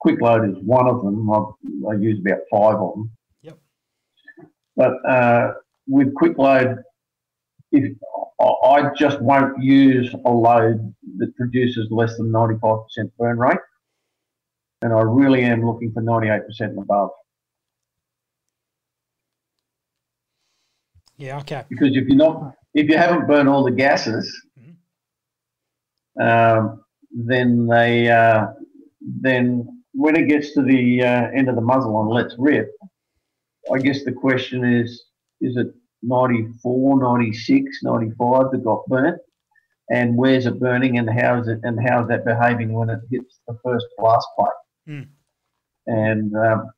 QuickLOAD is one of them. I, I, use about five of them. Yep. But uh, with QuickLOAD, if I just won't use a load that produces less than ninety five percent burn rate, and I really am looking for ninety eight percent and above. Yeah, okay. Because if you're not, if you haven't burned all the gases, mm-hmm. um, then they, uh, then when it gets to the uh, end of the muzzle and let's rip, I guess the question is, is it 94, 96, 95 that got burnt? And where's it burning and how is it and how is that behaving when it hits the first blast plate? Mm. And um,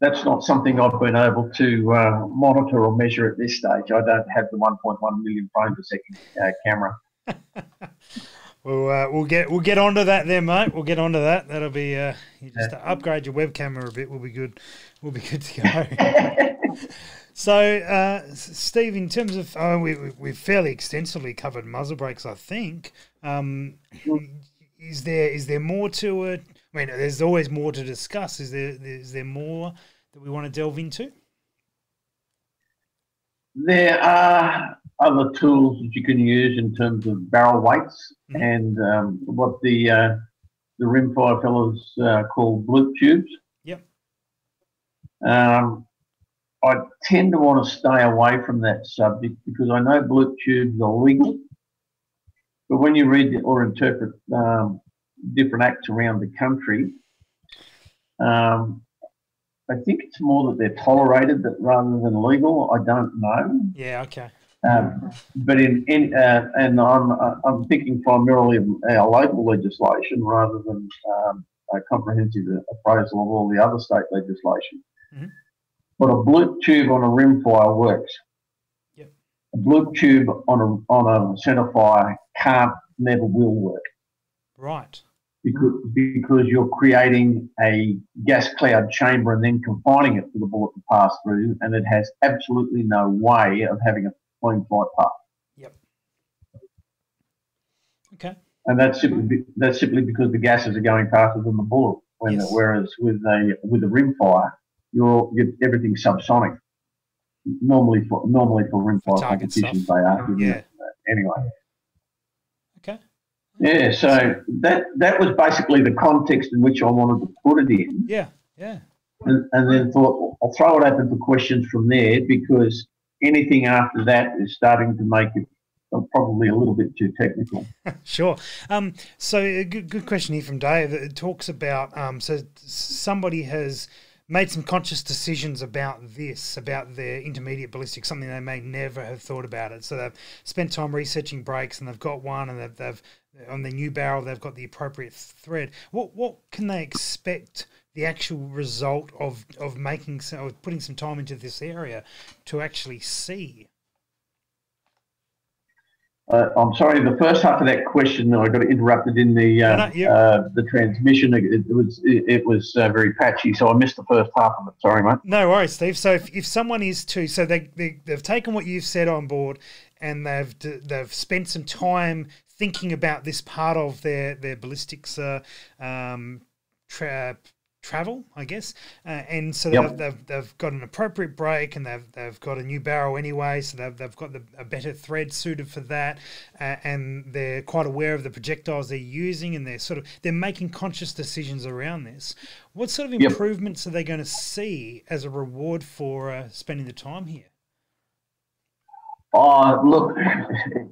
that's not something I've been able to uh, monitor or measure at this stage. I don't have the 1.1 million frame per second uh, camera. We'll, uh, we'll get we'll get onto that there, mate. We'll get onto that. That'll be uh, you just upgrade your web camera a bit. We'll be good. We'll be good to go. so, uh, Steve, in terms of oh, we, we've fairly extensively covered muzzle brakes, I think. Um, is there is there more to it? I mean, there's always more to discuss. Is there is there more that we want to delve into? There are other tools that you can use in terms of barrel weights mm-hmm. and um, what the uh, the rimfire fellows uh, call bloop tubes. Yep. Um, I tend to want to stay away from that subject because I know bloop tubes are legal, but when you read or interpret um, different acts around the country, um, I think it's more that they're tolerated that rather than legal. I don't know. Yeah. Okay. Um, but in, in uh, and I'm uh, I'm thinking primarily of our local legislation rather than um, a comprehensive appraisal of all the other state legislation. Mm-hmm. But a bloop tube on a rimfire works. Yep. A bloop tube on a on a centre fire can't never will work. Right. Because, because you're creating a gas cloud chamber and then confining it for the bullet to pass through, and it has absolutely no way of having a clean flight path. Yep. Okay. And that's simply that's simply because the gases are going faster than the bullet. When yes. whereas with a with a rimfire, you're, you're everything's subsonic. Normally for normally for rimfire competitions stuff. they are. Yeah. Anyway. Okay. Yeah, so that that was basically the context in which I wanted to put it in. Yeah, yeah. And, and then thought I'll throw it open for questions from there because anything after that is starting to make it probably a little bit too technical. sure. Um, so a good, good question here from Dave. It talks about um, so somebody has made some conscious decisions about this, about their intermediate ballistic, something they may never have thought about it. So they've spent time researching brakes and they've got one, and they've, they've on their new barrel they've got the appropriate thread. What what can they expect? The actual result of of making some, or putting some time into this area to actually see? Uh, I'm sorry, the first half of that question I got interrupted in the uh, no, no, uh, the transmission. It, it was it, it was uh, very patchy, so I missed the first half of it. Sorry, mate. No worries, Steve. So if, if someone is to, so they, they they've taken what you've said on board, and they've they've spent some time thinking about this part of their their ballistics uh, um, tra- travel, I guess. Uh, and so yep. they've, they've, they've, got an appropriate brake and they've, they've got a new barrel anyway, so they've, they've got the, a better thread suited for that. Uh, and they're quite aware of the projectiles they're using and they're sort of they're making conscious decisions around this. What sort of improvements yep. are they going to see as a reward for uh, spending the time here? Oh, look,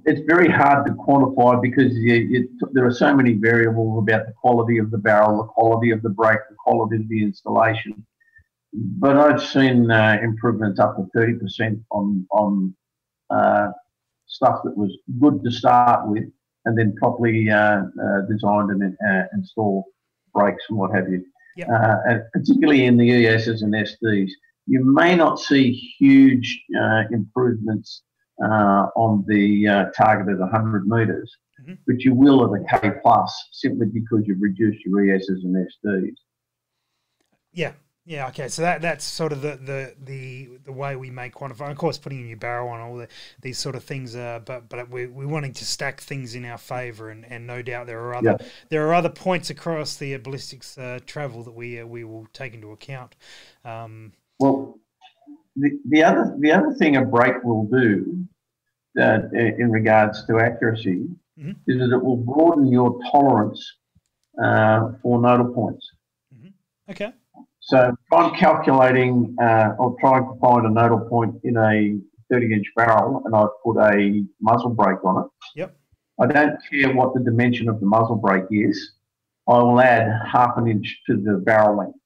it's very hard to quantify because you, you, there are so many variables about the quality of the barrel, the quality of the brake, the quality of the installation. But I've seen uh, improvements up to 30% on, on uh, stuff that was good to start with and then properly uh, uh designed and uh, installed brakes and what have you. Yep. Uh, and particularly in the ESs and SDs, you may not see huge improvements uh, on the uh, target at 100 metres, mm-hmm. but you will at a K plus simply because you've reduced your ESs and SDs. Yeah, Yeah, okay. So that that's sort of the the the, the way we make quantify. Of course, putting a new barrel on all the, these sort of things. Uh, but but we're, we're wanting to stack things in our favour, and, and no doubt there are other yeah. there are other points across the ballistics uh, travel that we uh, we will take into account. Um, well, the, the other the other thing a brake will do uh, in regards to accuracy mm-hmm. is that it will broaden your tolerance uh, for nodal points. Mm-hmm. Okay. So if I'm calculating uh, or trying to find a nodal point in a 30 inch barrel and I put a muzzle brake on it. Yep. I don't care what the dimension of the muzzle brake is. I will add half an inch to the barrel length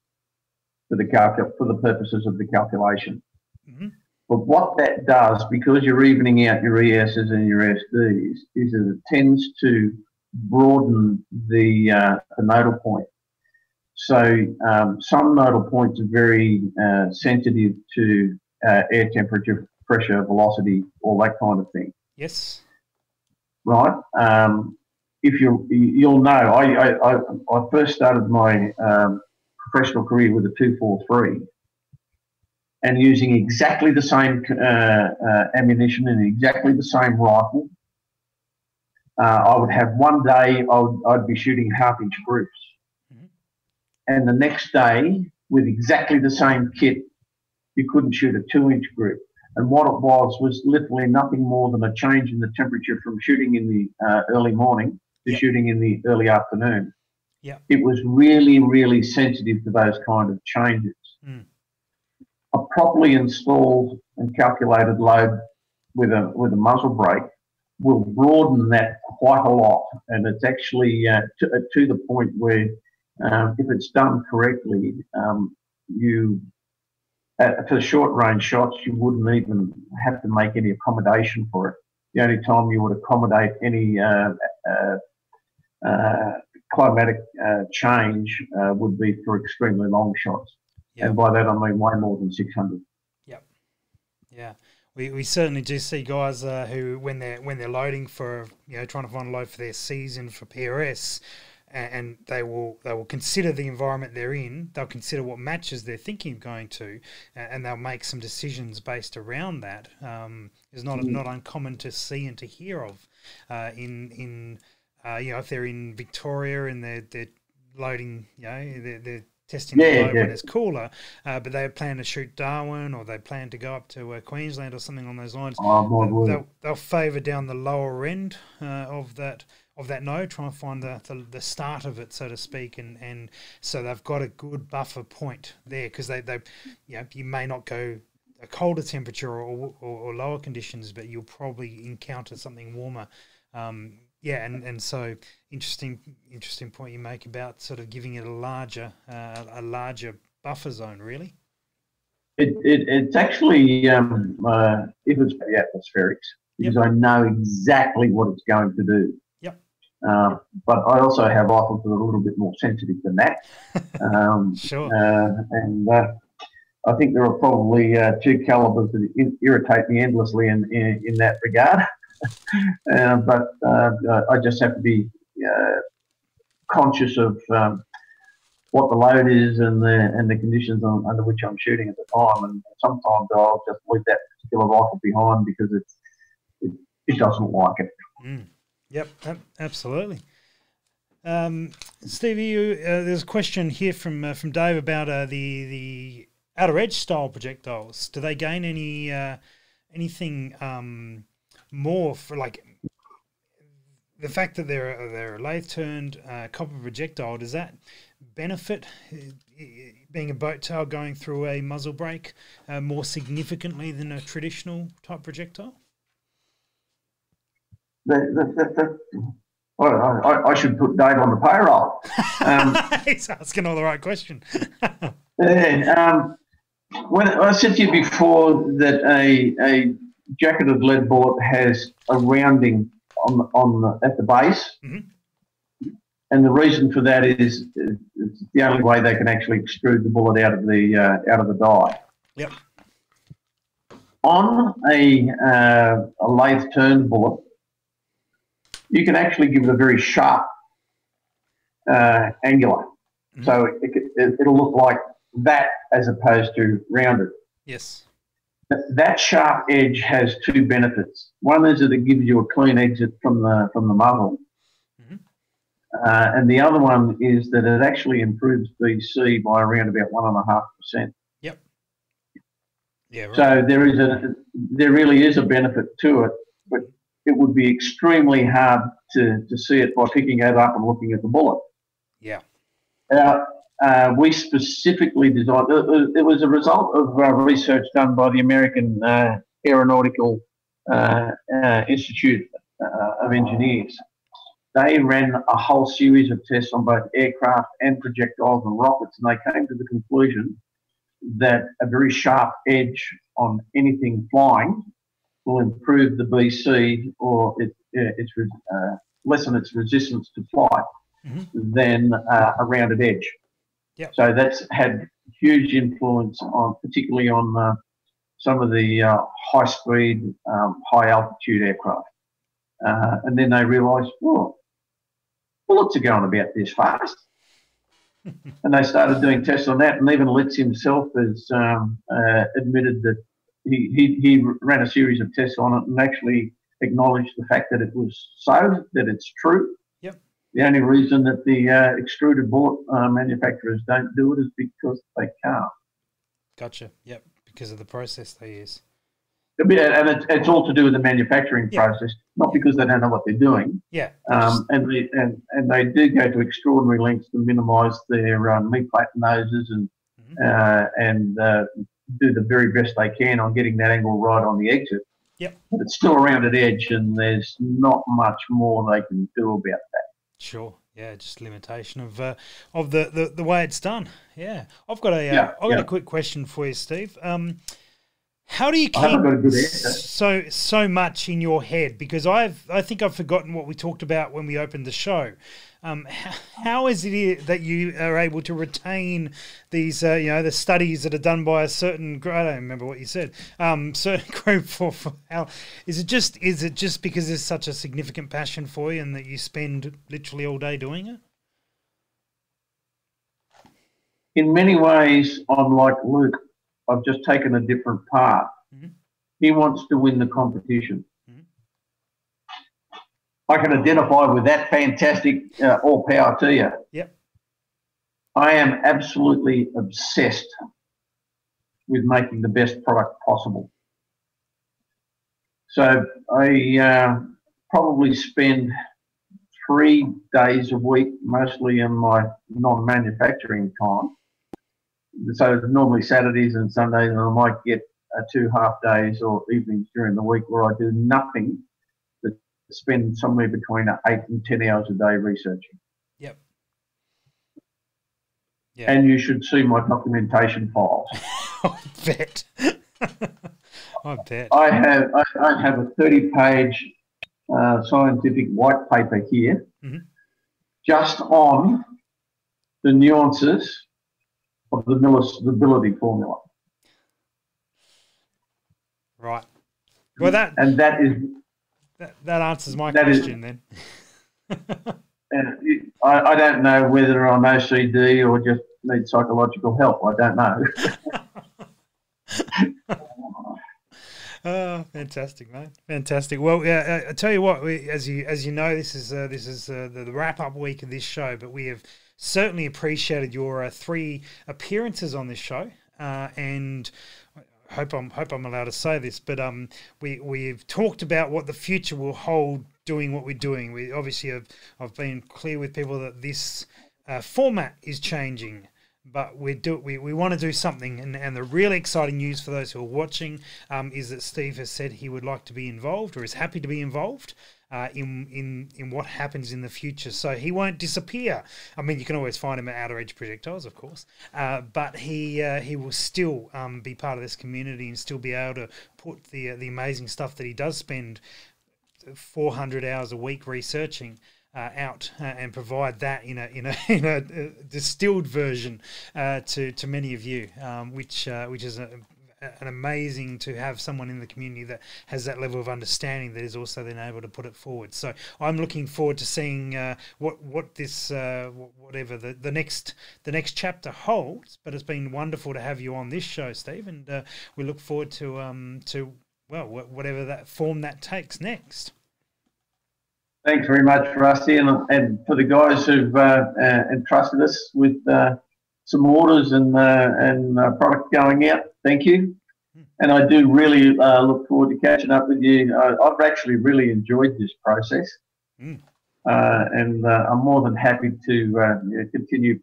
for the calcul- for the purposes of the calculation. Mm-hmm. But what that does, because you're evening out your ESs and your SDs, is that it tends to broaden the, uh, the nodal point. So um, some nodal points are very uh, sensitive to uh, air temperature, pressure, velocity, all that kind of thing. Yes. Right. Um, if you you'll know, I, I, I first started my um, professional career with a two four three, and using exactly the same uh, uh, ammunition and exactly the same rifle. Uh, I would have one day I would, I'd be shooting half inch groups and the next day with exactly the same kit, you couldn't shoot a two inch group. And what it was was literally nothing more than a change in the temperature from shooting in the uh, early morning to yep. shooting in the early afternoon. Yeah. It was really, really sensitive to those kind of changes. A properly installed and calculated load with a with a muzzle brake will broaden that quite a lot, and it's actually uh, to, uh, to the point where um, if it's done correctly, um, you uh, for short range shots, you wouldn't even have to make any accommodation for it. The only time you would accommodate any uh, uh, climatic change would be for extremely long shots. Yep. And by that I mean way more than 600. Yep. Yeah. We, we certainly do see guys who, when they're when they're loading for you know trying to find a load for their season for PRS, and they will they will consider the environment they're in. They'll consider what matches they're thinking of going to, and they'll make some decisions based around that. Um, it's not mm. not uncommon to see and to hear of uh, in in uh, you know if they're in Victoria and they're they're loading you know they're, they're testing yeah, the load yeah. when it's cooler, uh, but they plan to shoot Darwin or they plan to go up to uh, Queensland or something on those lines. Oh, they'll, they'll favour down the lower end uh, of that of that node, try and find the, the, the, start of it, so to speak, and, and so they've got a good buffer point there because they, they you know, you may not go a colder temperature or, or, or lower conditions, but you'll probably encounter something warmer. Um, yeah, and, and so interesting interesting point you make about sort of giving it a larger uh, a larger buffer zone, really. It, it it's actually um, uh, if it's the atmospherics because yep. I know exactly what it's going to do. Um, but I also have rifles that are a little bit more sensitive than that. Um, sure. Uh, and uh, I think there are probably uh, two calibers that irritate me endlessly in, in, in that regard. Uh, but uh, I just have to be uh, conscious of um, what the load is and the and the conditions on, under which I'm shooting at the time. And sometimes I'll just leave that particular rifle behind because it's, it, it doesn't like it. Mm. Yep, absolutely. Um, Stevie, you, uh, there's a question here from uh, from Dave about uh, the the outer edge style projectiles. Do they gain any uh, anything um, more for like the fact that they're they're a lathe turned uh, copper projectile? Does that benefit uh, being a boat tail going through a muzzle brake more significantly than a traditional type projectile? the, the, the, well, I, I, should put Dave on the payroll. Um, He's asking all the right question. yeah, um, when I said to you before that a, a jacketed lead bullet has a rounding on on the, at the base, mm-hmm. and the reason for that is it's the only way they can actually extrude the bullet out of the uh, out of the die. Yep. On a, uh, a lathe turned bullet, you can actually give it a very sharp uh, angular. Mm-hmm. So it, it, look like that as opposed to rounded. Yes. That sharp edge has two benefits. One is that it gives you a clean exit from the from the muzzle, mm-hmm. uh, and the other one is that it actually improves BC by around about one and a half percent. Yep. Yeah. Right. So there is a there really is a benefit to it, but it would be extremely hard to, to see it by picking it up and looking at the bullet. Yeah. Uh, uh, we specifically designed it, was a result of uh, research done by the American uh, Aeronautical uh, uh, Institute of Engineers. They ran a whole series of tests on both aircraft and projectiles and rockets, and they came to the conclusion that a very sharp edge on anything flying will improve the BC or it, its uh, lessen its resistance to flight mm-hmm. than uh, a rounded edge. Yep. So that's had huge influence on, particularly on uh, some of the uh, high speed, um, high altitude aircraft. Uh, and then they realised, oh, bullets are going about this fast. and they started doing tests on that. And even Litz himself has um, uh, admitted that he, he, he ran a series of tests on it and actually acknowledged the fact that it was so, that it's true. The only reason that the uh, extruded bullet uh, manufacturers don't do it is because they can't. Gotcha. Yep. Because of the process they use. Yeah, and it's, it's all to do with the manufacturing process, not because they don't know what they're doing. Yeah. Um, and, they, and and they do go to extraordinary lengths to minimise their um, meplat noses and mm-hmm. uh, and uh, do the very best they can on getting that angle right on the exit. Yep. But it's still a rounded edge, and there's not much more they can do about that. Sure. Yeah, just limitation of uh, of the, the, the way it's done. Yeah, I've got a uh, yeah, I've got yeah. a quick question for you, Steve. Um, how do you keep so so much in your head? Because I've I think I've forgotten what we talked about when we opened the show. Um, how, how is it that you are able to retain these, uh, you know, the studies that are done by a certain, I don't remember what you said, um, certain group for, for how, is it just, is it just because there's such a significant passion for you and that you spend literally all day doing it? In many ways, I'm like Luke. I've just taken a different path. Mm-hmm. He wants to win the competition. I can identify with that. Fantastic. Uh, all power to you. Yep. I am absolutely obsessed with making the best product possible. So I uh, probably spend three days a week, mostly in my non-manufacturing time. So normally Saturdays and Sundays, and I might get uh, two half days or evenings during the week where I do nothing spend somewhere between eight and 10 hours a day researching. Yep. Yeah. And you should see my documentation files. I bet. I bet. I have I, have a 30 page uh, scientific white paper here mm-hmm. just on the nuances of the Miller stability formula. Right. Well, that and that is that, that answers my that question is, then. and I, I don't know whether I'm OCD or just need psychological help. I don't know. Oh, fantastic, mate! Fantastic. Well, yeah, I tell you what, we, as you as you know, this is uh, this is uh, the, the, wrap up week of this show, but we have certainly appreciated your uh, three appearances on this show, uh, and hope I'm hope I'm allowed to say this, but um, we we've talked about what the future will hold doing what we're doing. We obviously have I've been clear with people that this uh, format is changing, but we do we, we want to do something. And, and the really exciting news for those who are watching um, is that Steve has said he would like to be involved or is happy to be involved uh, in in in what happens in the future. So he won't disappear. I mean, you can always find him at Outer Edge Projectiles, of course, uh, but he uh, he will still um, be part of this community and still be able to put the uh, the amazing stuff that he does spend 400 hours a week researching. Uh, out uh, and provide that in a in a, in a, distilled version uh, to to many of you, um, which uh, which is a, an amazing to have someone in the community that has that level of understanding that is also then able to put it forward. So I'm looking forward to seeing uh, what what this uh, whatever the, the next the next chapter holds. But it's been wonderful to have you on this show, Steve, and uh, we look forward to um to well whatever that form that takes next. Thanks very much, Rusty, and, and for the guys who've uh, uh, entrusted us with uh, some orders and and product going out. Thank you, and I do really uh, look forward to catching up with you. I've actually really enjoyed this process, mm. and I'm more than happy to continue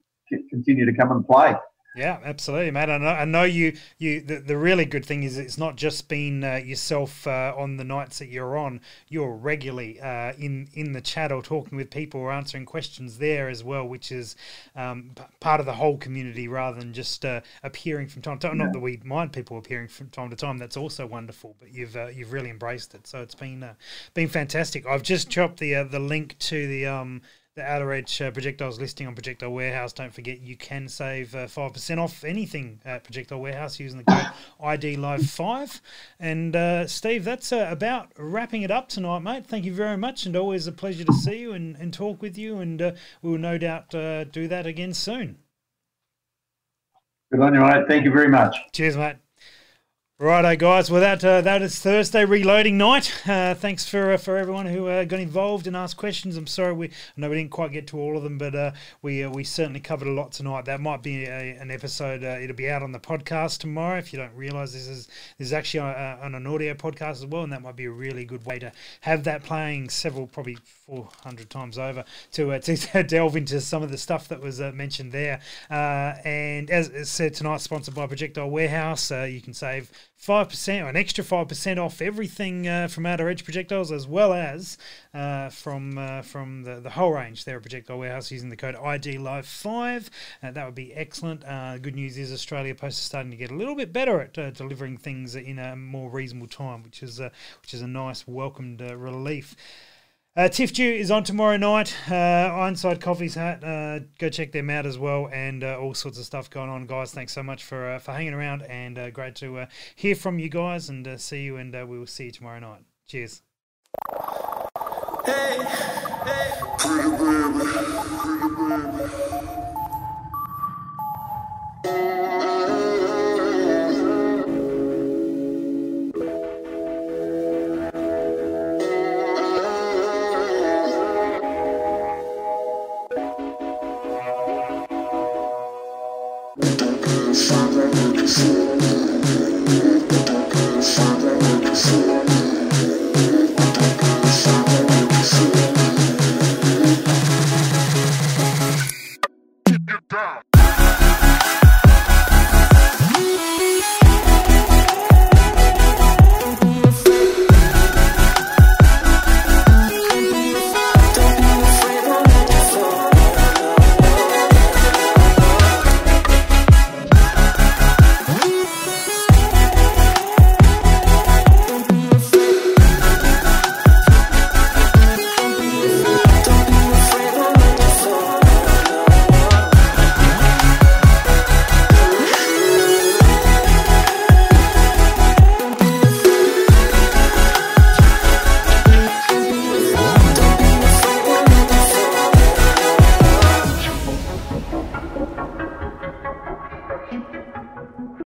continue to come and play. Yeah, absolutely, Matt. I know, I know you. You the, the really good thing is it's not just been uh, yourself uh, on the nights that you're on. You're regularly uh, in in the chat or talking with people or answering questions there as well, which is um, p- part of the whole community rather than just uh, appearing from time to time. Yeah. Not that we mind people appearing from time to time. That's also wonderful, but you've uh, you've really embraced it. So it's been uh, been fantastic. I've just chopped the the link to the um, the Outer Edge uh, projectiles listing on Projectile Warehouse. Don't forget you can save uh, five uh, percent off anything at Projectile Warehouse using the code ID Live Five. And uh, Steve, that's uh, about wrapping it up tonight, mate. Thank you very much, and always a pleasure to see you and, and talk with you. And uh, we will no doubt do that again soon. Good on you, mate. Thank you very much. Cheers, mate. Righto, guys. Well, that uh, that is Thursday reloading night. Uh, thanks for uh, for everyone who uh, got involved and asked questions. I'm sorry we I know we didn't quite get to all of them, but uh, we uh, we certainly covered a lot tonight. That might be a, an episode. it'll be out on the podcast tomorrow. If you don't realise this is this is actually on an audio podcast as well, and that might be a really good way to have that playing several probably 400 times over to to delve into some of the stuff that was mentioned there. and as said tonight, sponsored by Projectile Warehouse, you can save five percent or an extra five percent off everything uh, from Outer Edge projectiles, as well as uh, from uh, from the, the whole range there at Projectile Warehouse using the code ID Live Five. Uh, that would be excellent. Uh, good news is Australia Post is starting to get a little bit better at uh, delivering things in a more reasonable time, which is which is a nice welcomed relief. Uh, TIFF is on tomorrow night. Uh, Ironside Coffee's hat. Uh, go check them out as well, and uh, all sorts of stuff going on, guys. Thanks so much for uh, for hanging around, and uh, great to uh, hear from you guys, and see you, and we will see you tomorrow night. Cheers. Hey, hey. Pretty baby, pretty baby. Father,